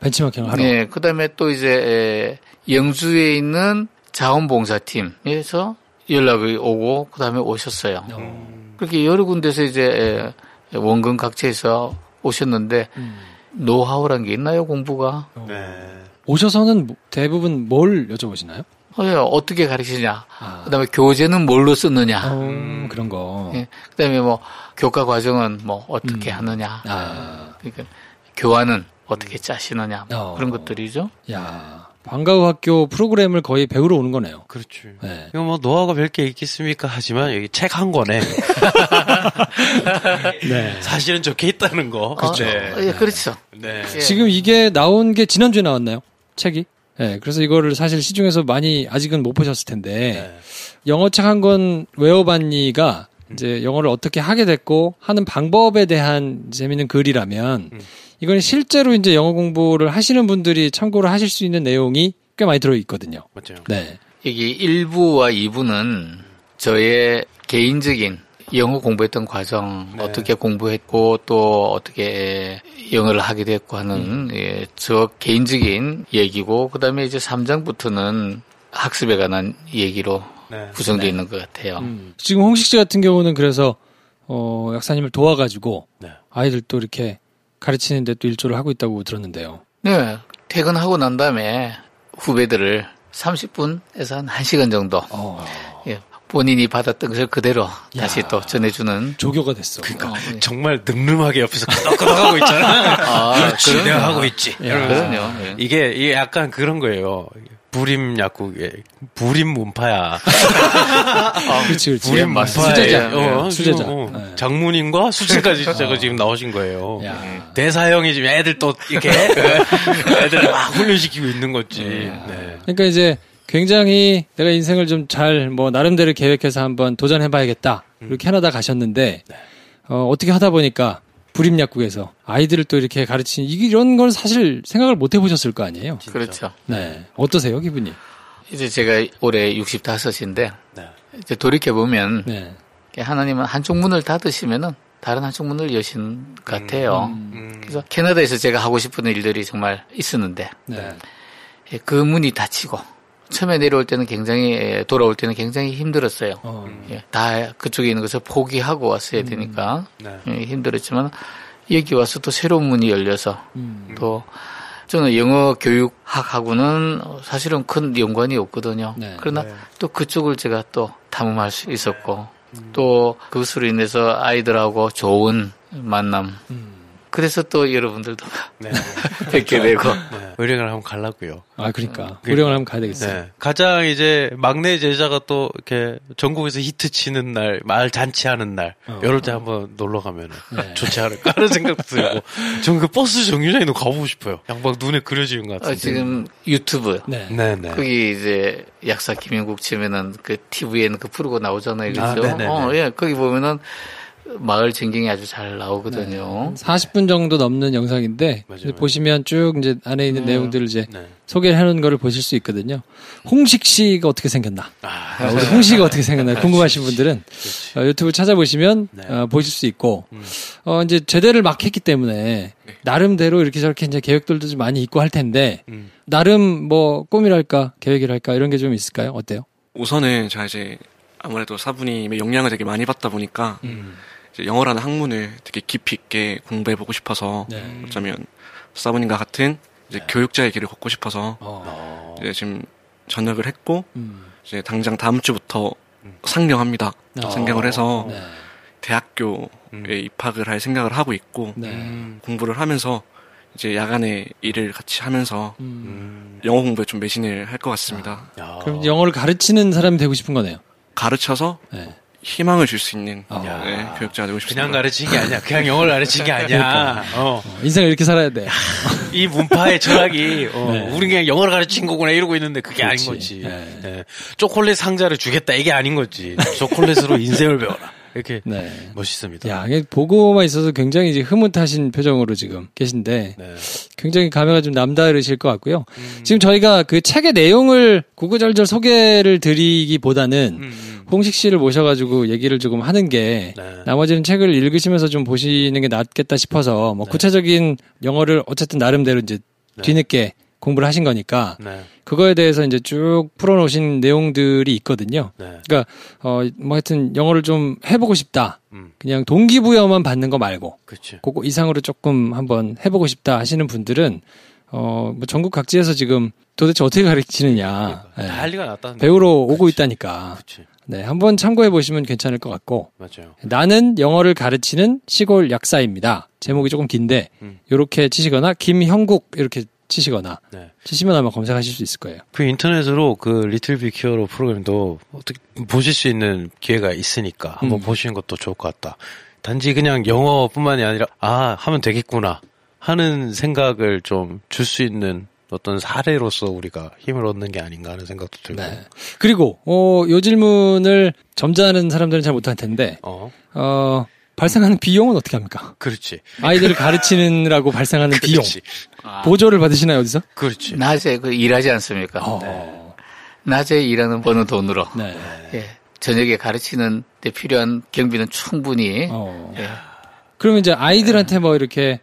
벤치마킹을 하러. 네, 그다음에 또 이제 에, 영주에 있는 자원봉사팀에서 연락이 오고 그다음에 오셨어요. 그렇게 여러 군데서 이제 에, 원근 각지에서 오셨는데 노하우란 게 있나요 공부가? 네. 오셔서는 뭐- 대부분 뭘 여쭤보시나요? 어, 예, 어떻게 가르치냐? 그다음에 교재는 뭘로 쓰느냐? 어, 그런 거. 예, 그 다음에 뭐 교과 과정은 뭐 어떻게 하느냐? 아. 그러니까 교환은 어떻게 짜시느냐? 뭐 어. 그런 것들이죠. 야. 방과후 학교 프로그램을 거의 배우러 오는 거네요. 그렇지. 네. 이거 뭐 노하우가 별 게 있겠습니까? 하지만 여기 책 한 권에 네. 사실은 적혀 있다는 거. 어, 예, 그렇죠. 네. 예. 지금 이게 나온 게 지난주에 나왔나요? 책이. 네, 그래서 이거를 사실 시중에서 많이 아직은 못 보셨을 텐데 영어 책 한 권 외워봤니가 이제 영어를 어떻게 하게 됐고 하는 방법에 대한 재미있는 글이라면 이건 실제로 이제 영어 공부를 하시는 분들이 참고를 하실 수 있는 내용이 꽤 많이 들어 있거든요. 맞죠. 네. 여기 1부와 2부는 저의 개인적인 영어 공부했던 과정, 어떻게 공부했고 또 어떻게 영어를 하게 됐고 하는 예, 저 개인적인 얘기고 그다음에 이제 3장부터는 학습에 관한 얘기로 구성되어 있는 것 같아요. 지금 홍식 씨 같은 경우는 그래서 어 약사님을 도와가지고 아이들 또 이렇게 가르치는데 또 일조를 하고 있다고 들었는데요. 네, 퇴근하고 난 다음에 후배들을 30분에서 한 1시간 정도 예, 본인이 받았던 것을 그대로 다시 또 전해주는 조교가 됐어. 그러니까 정말 늠름하게 옆에서 끄덕끄덕하고 있잖아. 아, 그렇지, 그럼요. 내가 하고 있지. 예. 그럼요. 예. 이게 이게 약간 그런 거예요. 부림 약국에 부림 문파야. 그렇지, 그렇지. 부림 맞- 문파야. 수제자. 어, 예, 수제자. 어, 네. 장문인과 수제까지 진짜 어. 지금 나오신 거예요. 야. 대사형이 지금 애들 또 이렇게 애들 막 훈련시키고 있는 거지. 네. 그러니까 이제 굉장히 내가 인생을 좀 잘 뭐 나름대로 계획해서 한번 도전해봐야겠다 음. 이렇게 캐나다 가셨는데 네. 어, 어떻게 하다 보니까 불임약국에서 아이들을 또 이렇게 가르치는 이게 이런 건 사실 생각을 못 해보셨을 거 아니에요. 그렇죠. 네 어떠세요 기분이? 이제 제가 올해 65인데 네. 이제 돌이켜 보면 네. 하나님은 한쪽 문을 닫으시면은 다른 한쪽 문을 여신 것 같아요. 음. 그래서 캐나다에서 제가 하고 싶은 일들이 정말 있었는데 네. 예, 그 문이 닫히고 처음에 내려올 때는 굉장히 예, 돌아올 때는 굉장히 힘들었어요. 어. 예, 다 그쪽에 있는 것을 포기하고 왔어야 되니까 네. 예, 힘들었지만 여기 와서 또 새로운 문이 열려서 음. 또 저는 영어 교육학하고는 사실은 큰 연관이 없거든요. 네. 그러나 또 그쪽을 제가 또 탐험할 수 있었고 또 그것으로 인해서 아이들하고 좋은 만남. 그래서 또 여러분들도 네. 뵙게 되고 네. 의령을 한번 가려고요. 아 그러니까 의령을 한번 가야 되겠어요. 네. 가장 이제 막내 제자가 또 이렇게 전국에서 히트 치는 날, 말 잔치하는 날, 이럴 때 한번 놀러 가면 네. 좋지 않을까 하는 생각도 들고, 전 그 버스 정류장에도 가보고 싶어요. 양막 눈에 그려지는 것 어, 같은데. 지금 유튜브 네. 네 네. 거기 이제 약사 김영국 치면은 그 TV에는 그 프로가 나오잖아요. 아, 그죠? 네네네. 어, 예. 거기 보면은 마을 전경이 아주 잘 나오거든요. 40분 정도 넘는 영상인데 이제 보시면 쭉 이제 안에 있는 내용들을 이제 소개를 해놓은 거를 보실 수 있거든요. 홍식 씨가 어떻게 생겼나? 아, 우리 홍식이가 어떻게 생겼나? 궁금하신 분들은 어, 유튜브 찾아보시면 어, 보실 수 있고 어, 이제 제대를 막 했기 때문에 나름대로 이렇게 저렇게 이제 계획들도 좀 많이 있고 할 텐데 나름 뭐 꿈이랄까 계획이랄까 이런 게 좀 있을까요? 어때요? 우선은 제가 이제 아무래도 사부님의 영향을 되게 많이 받다 보니까 이제 영어라는 학문을 되게 깊이 있게 공부해 보고 싶어서 어쩌면 사부님과 같은 이제 교육자의 길을 걷고 싶어서 이제 지금 전역을 했고 이제 당장 다음 주부터 상경합니다. 어. 상경을 해서 네. 대학교에 입학을 할 생각을 하고 있고 공부를 하면서 이제 야간에 일을 같이 하면서 영어 공부에 좀 매진을 할 것 같습니다. 그럼 영어를 가르치는 사람이 되고 싶은 거네요. 가르쳐서 네. 희망을 줄 수 있는 네, 교육자가 되고 싶습니다. 그냥 가르치는 게 아니야. 그냥 영어를 가르치는 게 아니야. 그러니까. 어. 인생을 이렇게 살아야 돼. 이 문파의 철학이, 어, 네. 우린 그냥 영어를 가르친 거구나 이러고 있는데 그게 아닌 그렇지. 거지. 네. 네. 초콜릿 상자를 주겠다 이게 아닌 거지. 초콜릿으로 인생을 배워라. 이렇게 네. 멋있습니다. 야, 보고만 있어서 굉장히 이제 흐뭇하신 표정으로 지금 계신데 네. 굉장히 감회가 좀 남다르실 것 같고요. 음. 지금 저희가 그 책의 내용을 구구절절 소개를 드리기보다는 음, 홍식 씨를 모셔가지고 얘기를 조금 하는 게 네. 나머지는 책을 읽으시면서 좀 보시는 게 낫겠다 싶어서 뭐 구체적인 영어를 어쨌든 나름대로 이제 뒤늦게 공부를 하신 거니까 네. 그거에 대해서 이제 쭉 풀어놓으신 내용들이 있거든요. 네. 그러니까 어뭐 하여튼 영어를 좀 해보고 싶다. 음. 그냥 동기부여만 받는 거 말고 그치. 그거 이상으로 조금 한번 해보고 싶다 하시는 분들은 어뭐 전국 각지에서 지금 도대체 어떻게 가르치느냐 예. 난리가 났다. 배우러 오고 있다니까. 그치. 네, 한번 참고해 보시면 괜찮을 것 같고. 맞아요. 나는 영어를 가르치는 시골 약사입니다. 제목이 조금 긴데 음. 요렇게 치시거나 김형국 이렇게 치시거나 네. 치시면 아마 검색하실 수 있을 거예요. 그 인터넷으로 그 리틀 빅 히어로 프로그램도 어떻게 보실 수 있는 기회가 있으니까 한번 음. 보시는 것도 좋을 것 같다. 단지 그냥 영어뿐만이 아니라 아 하면 되겠구나 하는 생각을 좀 줄 수 있는 어떤 사례로서 우리가 힘을 얻는 게 아닌가 하는 생각도 들고. 네. 그리고 어, 요 질문을 점잖은 사람들은 잘 못할 텐데 어. 어, 발생하는 비용은 어떻게 합니까? 그렇지. 아이들을 가르치느라고 발생하는 비용 그렇지. 보조를 받으시나요 어디서? 그렇지. 낮에 그 일하지 않습니까? 네. 낮에 일하는 버는 돈으로 네. 예, 저녁에 가르치는 데 필요한 경비는 충분히 어. 예. 그러면 이제 아이들한테 뭐 이렇게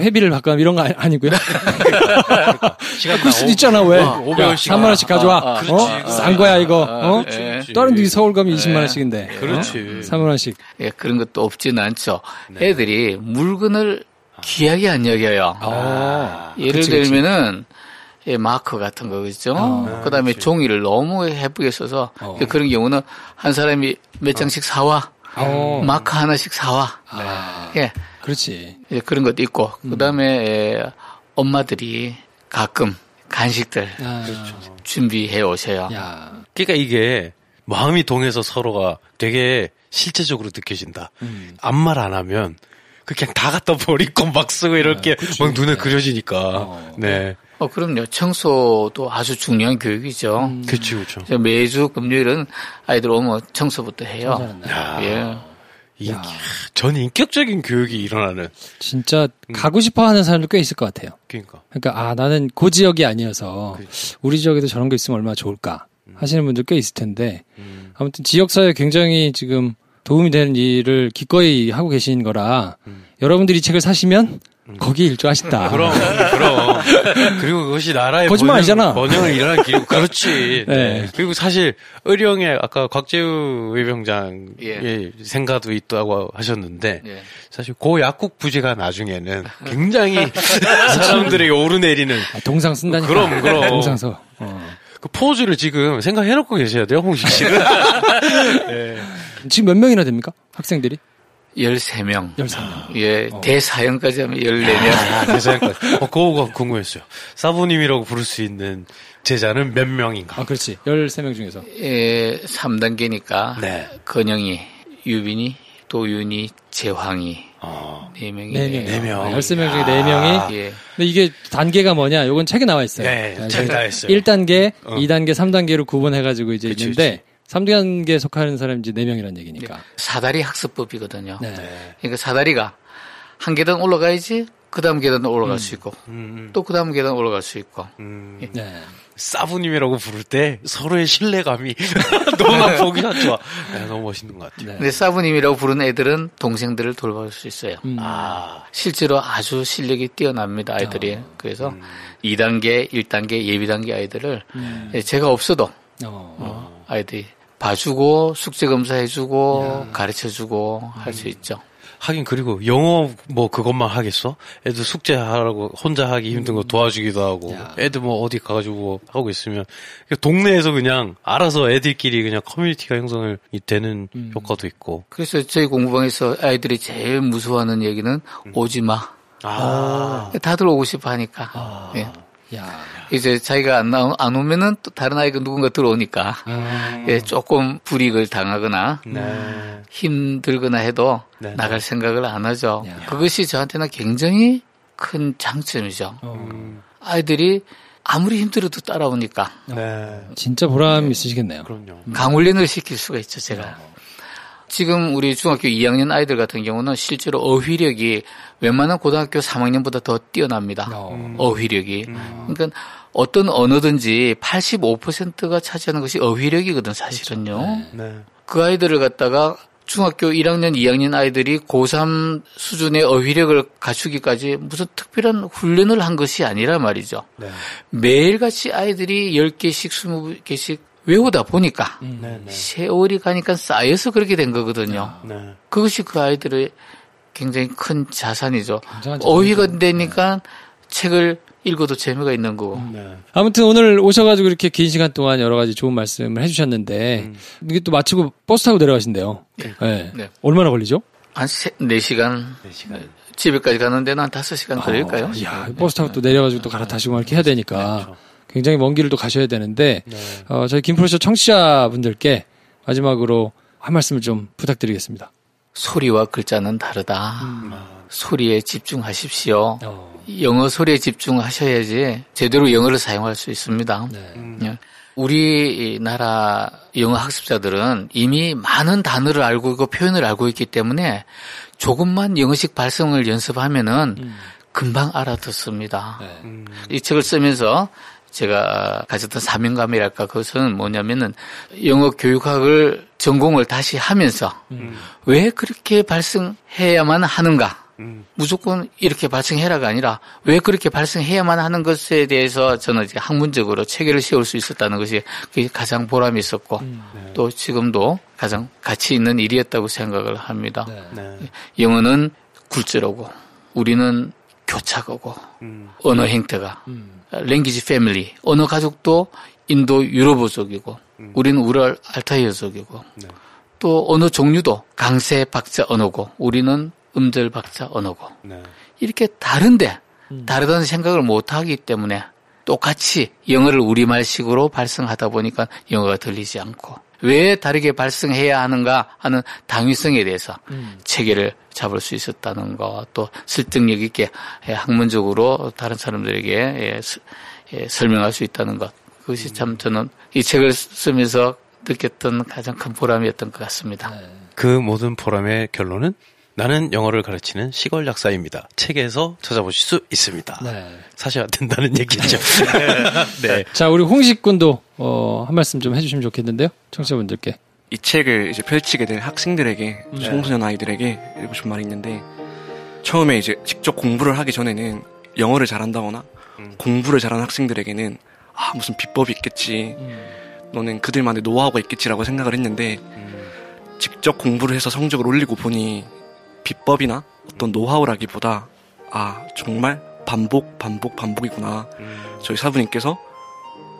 회비를 받거나 이런 거 아- 아니고요? 시간 그럴 수도 있잖아 왜? 어, 500원씩 3만 원씩 가져와. 아, 아, 어? 그렇지. 싼 거야 이거. 어? 그렇지. 다른 데 서울 가면 20만 원씩인데. 그렇지. 어? 3만 원씩. 예, 그런 것도 없지는 않죠. 애들이 물건을 귀하게 안 여겨요. 아, 예를 그치, 그치. 들면은 예, 마커 같은 거 그죠? 아, 그다음에 종이를 너무 예쁘게 써서 어. 그런 경우는 한 사람이 몇 장씩 사와 어. 마커 하나씩 사와. 아, 예, 그렇지. 예, 그런 것도 있고 음. 그다음에 예, 엄마들이 가끔 간식들 아, 준비해 오셔요. 야. 그러니까 이게 마음이 동해서 서로가 되게 실제적으로 느껴진다. 음. 아무 말 안 하면 그 그냥 다 갖다 버리고 막 쓰고 이렇게 막 눈에 그려지니까. 어. 네. 어, 그럼요. 청소도 아주 중요한 교육이죠. 음. 그렇죠, 그렇죠. 매주 금요일은 아이들 오면 청소부터 해요. 예. 인, 전 인격적인 교육이 일어나는. 진짜 음. 가고 싶어 하는 사람들 꽤 있을 것 같아요. 그러니까. 그러니까 아 나는 그 지역이 아니어서 우리 지역에도 저런 게 있으면 얼마나 좋을까 하시는 분들 꽤 있을 텐데 음. 아무튼 지역 사회에 굉장히 지금 도움이 되는 일을 기꺼이 하고 계신 거라 여러분들이 이 책을 사시면 거기에 일조하신다. 음. 그럼, 그럼. 그리고 그것이 나라의 거짓말 아니잖아. 번영을 일어난 길, 그렇지. 네. 네. 그리고 사실, 의령에 아까 곽재우 외병장의 예. 생가도 있다고 하셨는데, 예. 사실 고 약국 부지가 나중에는 굉장히 사람들에게 오르내리는 아, 동상 쓴다니까. 그럼, 그럼. 동상서. 어. 그 포즈를 지금 생각해놓고 계셔야 돼요, 홍식 씨는. 지금 몇 명이나 됩니까? 학생들이? 13명. 13명. 예, 대사형까지 하면 14명. 아, 대사님까지. 어, 그거가 궁금했어요. 사부님이라고 부를 수 있는 제자는 몇 명인가? 아, 그렇지. 13명 중에서. 예, 3단계니까. 네. 건영이, 유빈이, 도윤이, 재황이. 어. 네 명이. 4명. 네 명. 13명 중에 4명이. 예. 근데 이게 단계가 뭐냐? 요건 책에 나와 있어요. 네, 책에 나와 있어요. 1단계, 어. 2단계, 3단계로 구분해가지고 이제 그치, 있는데, 3단계에 속하는 사람이 이제 4명이라는 얘기니까. 사다리 학습법이거든요. 네. 그러니까 사다리가 한 계단 올라가야지 그 다음 계단 올라갈 수 있고 음, 또그 다음 계단 올라갈 수 있고 음. 네. 사부님이라고 부를 때 서로의 신뢰감이 너무 보기가 좋아. 네, 너무 멋있는 것 같아요. 네. 근데 사부님이라고 부르는 애들은 동생들을 돌볼 수 있어요. 음. 아, 실제로 아주 실력이 뛰어납니다, 아이들이. 그래서 2단계, 1단계, 예비 단계 아이들을 예, 제가 없어도 어. 어, 아이들이 봐주고 숙제 검사해주고 가르쳐주고 할 수 있죠. 하긴 그리고 영어 뭐 그것만 하겠어? 애들 숙제하라고 혼자 하기 힘든 거 도와주기도 하고 야. 애들 뭐 어디 가가지고 하고 있으면 동네에서 그냥 알아서 애들끼리 그냥 커뮤니티가 형성이 되는 효과도 있고 그래서 저희 공부방에서 아이들이 제일 무서워하는 얘기는 오지 마. 아, 다들 오고 싶어 하니까. 예. 야. 이제 자기가 안, 나, 안 오면은 또 다른 아이가 누군가 들어오니까 아. 예, 조금 불이익을 당하거나 네. 힘들거나 해도 네. 나갈 생각을 안 하죠. 야. 그것이 저한테는 굉장히 큰 장점이죠. 어. 아이들이 아무리 힘들어도 따라오니까 네. 진짜 보람 있으시겠네요. 그럼요. 강훈련을 시킬 수가 있죠, 제가. 지금 우리 중학교 2학년 아이들 같은 경우는 실제로 어휘력이 웬만한 고등학교 3학년보다 더 뛰어납니다. 어. 어휘력이. 그러니까 어떤 언어든지 85%가 차지하는 것이 어휘력이거든, 사실은요. 네. 그 아이들을 갖다가 중학교 1학년, 2학년 아이들이 고3 수준의 어휘력을 갖추기까지 무슨 특별한 훈련을 한 것이 아니라 말이죠. 네. 매일같이 아이들이 10개씩, 20개씩 외우다 보니까 네. 네. 세월이 가니까 쌓여서 그렇게 된 거거든요. 네. 그것이 그 아이들의 굉장히 큰 자산이죠. 어휘가 되니까 책을 읽어도 재미가 있는 거고. 네. 아무튼 오늘 오셔가지고 이렇게 긴 시간 동안 여러 가지 좋은 말씀을 해주셨는데 이게 또 마치고 버스 타고 내려가신대요. 네. 네. 얼마나 걸리죠? 한 세, 4시간, 집에까지 가는 데는 한 5시간 걸릴까요? 어, 이야, 버스 타고 또 내려가지고 또 갈아타시고 막 이렇게 해야 되니까 굉장히 먼 길을 또 가셔야 되는데 어, 저희 김프로쇼 청취자분들께 마지막으로 한 말씀을 좀 부탁드리겠습니다. 소리와 글자는 다르다. 음. 소리에 집중하십시오. 영어 소리에 집중하셔야지 제대로 영어를 사용할 수 있습니다. 예. 우리나라 영어 학습자들은 이미 많은 단어를 알고 있고 표현을 알고 있기 때문에 조금만 영어식 발성을 연습하면은 금방 알아듣습니다. 이 책을 쓰면서 제가 가졌던 사명감이랄까 그것은 뭐냐면은 영어 교육학을 전공을 다시 하면서 왜 그렇게 발성해야만 하는가? 무조건 이렇게 발생해라가 아니라 왜 그렇게 발생해야만 하는 것에 대해서 저는 이제 학문적으로 체계를 세울 수 있었다는 것이 그게 가장 보람이 있었고 또 지금도 가장 가치 있는 일이었다고 생각을 합니다. 영어는 굴절어고 우리는 교착어고 언어 행태가. 랭귀지 패밀리 언어 가족도 인도 유럽어족이고 우리는 우랄 알타이어족이고. 또 언어 종류도 강세 박자 언어고 우리는 음절 박자 언어고. 이렇게 다른데 다르다는 생각을 못 하기 때문에 똑같이 영어를 우리말식으로 발성하다 보니까 영어가 들리지 않고 왜 다르게 발성해야 하는가 하는 당위성에 대해서 체계를 잡을 수 있었다는 거, 또 설득력 있게 학문적으로 다른 사람들에게 예, 스- 예, 설명할 수 있다는 것. 그것이 참 저는 이 책을 쓰면서 느꼈던 가장 큰 보람이었던 것 같습니다. 그 모든 보람의 결론은 나는 영어를 가르치는 시골 약사입니다. 책에서 찾아보실 수 있습니다. 사셔야 된다는 얘기죠. 네. 자, 우리 홍식 군도 어, 한 말씀 좀 해주시면 좋겠는데요. 청취자분들께. 이 책을 이제 펼치게 될 학생들에게, 네. 청소년 아이들에게 읽고 싶은 말이 있는데, 처음에 이제 직접 공부를 하기 전에는 영어를 잘한다거나, 공부를 잘하는 학생들에게는, 아, 무슨 비법이 있겠지. 너는 그들만의 노하우가 있겠지라고 생각을 했는데, 직접 공부를 해서 성적을 올리고 보니, 비법이나 어떤 노하우라기보다, 아, 정말 반복, 반복, 반복이구나. 저희 사부님께서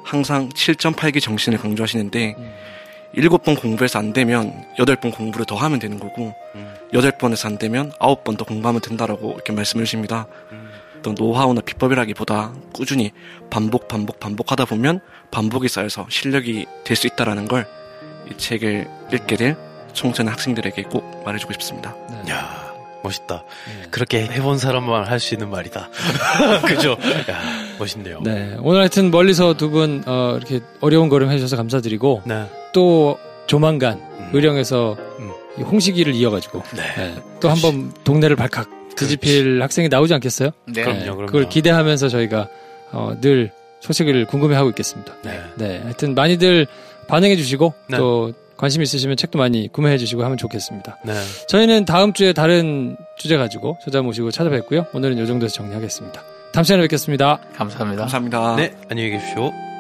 항상 7.8기 정신을 강조하시는데, 일곱 번 공부해서 안 되면 여덟 번 공부를 더 하면 되는 거고 여덟 번에서 안 되면 아홉 번 더 공부하면 된다라고 이렇게 말씀을 주십니다. 어떤 노하우나 비법이라기보다 꾸준히 반복 반복 반복하다 보면 반복이 쌓여서 실력이 될 수 있다라는 걸 이 책을 읽게 될 청소년 학생들에게 꼭 말해주고 싶습니다. 야 멋있다. 그렇게 해본 사람만 할 수 있는 말이다. 그죠? 야, 멋있네요. 네. 오늘 하여튼 멀리서 두 분, 어, 이렇게 어려운 걸음 해주셔서 감사드리고, 네. 또 조만간 의령에서 이 홍시기를 이어가지고, 네. 또 한 번 동네를 발칵 뒤집힐 학생이 나오지 않겠어요? 네. 그럼요, 그럼요. 그걸 기대하면서 저희가, 어, 늘 소식을 궁금해하고 있겠습니다. 네. 하여튼 많이들 반응해 주시고, 네. 또 관심 있으시면 책도 많이 구매해 주시고 하면 좋겠습니다. 네. 저희는 다음 주에 다른 주제 가지고 저자 모시고 찾아뵙고요. 오늘은 이 정도에서 정리하겠습니다. 다음 시간에 뵙겠습니다. 감사합니다. 감사합니다. 네, 안녕히 계십시오.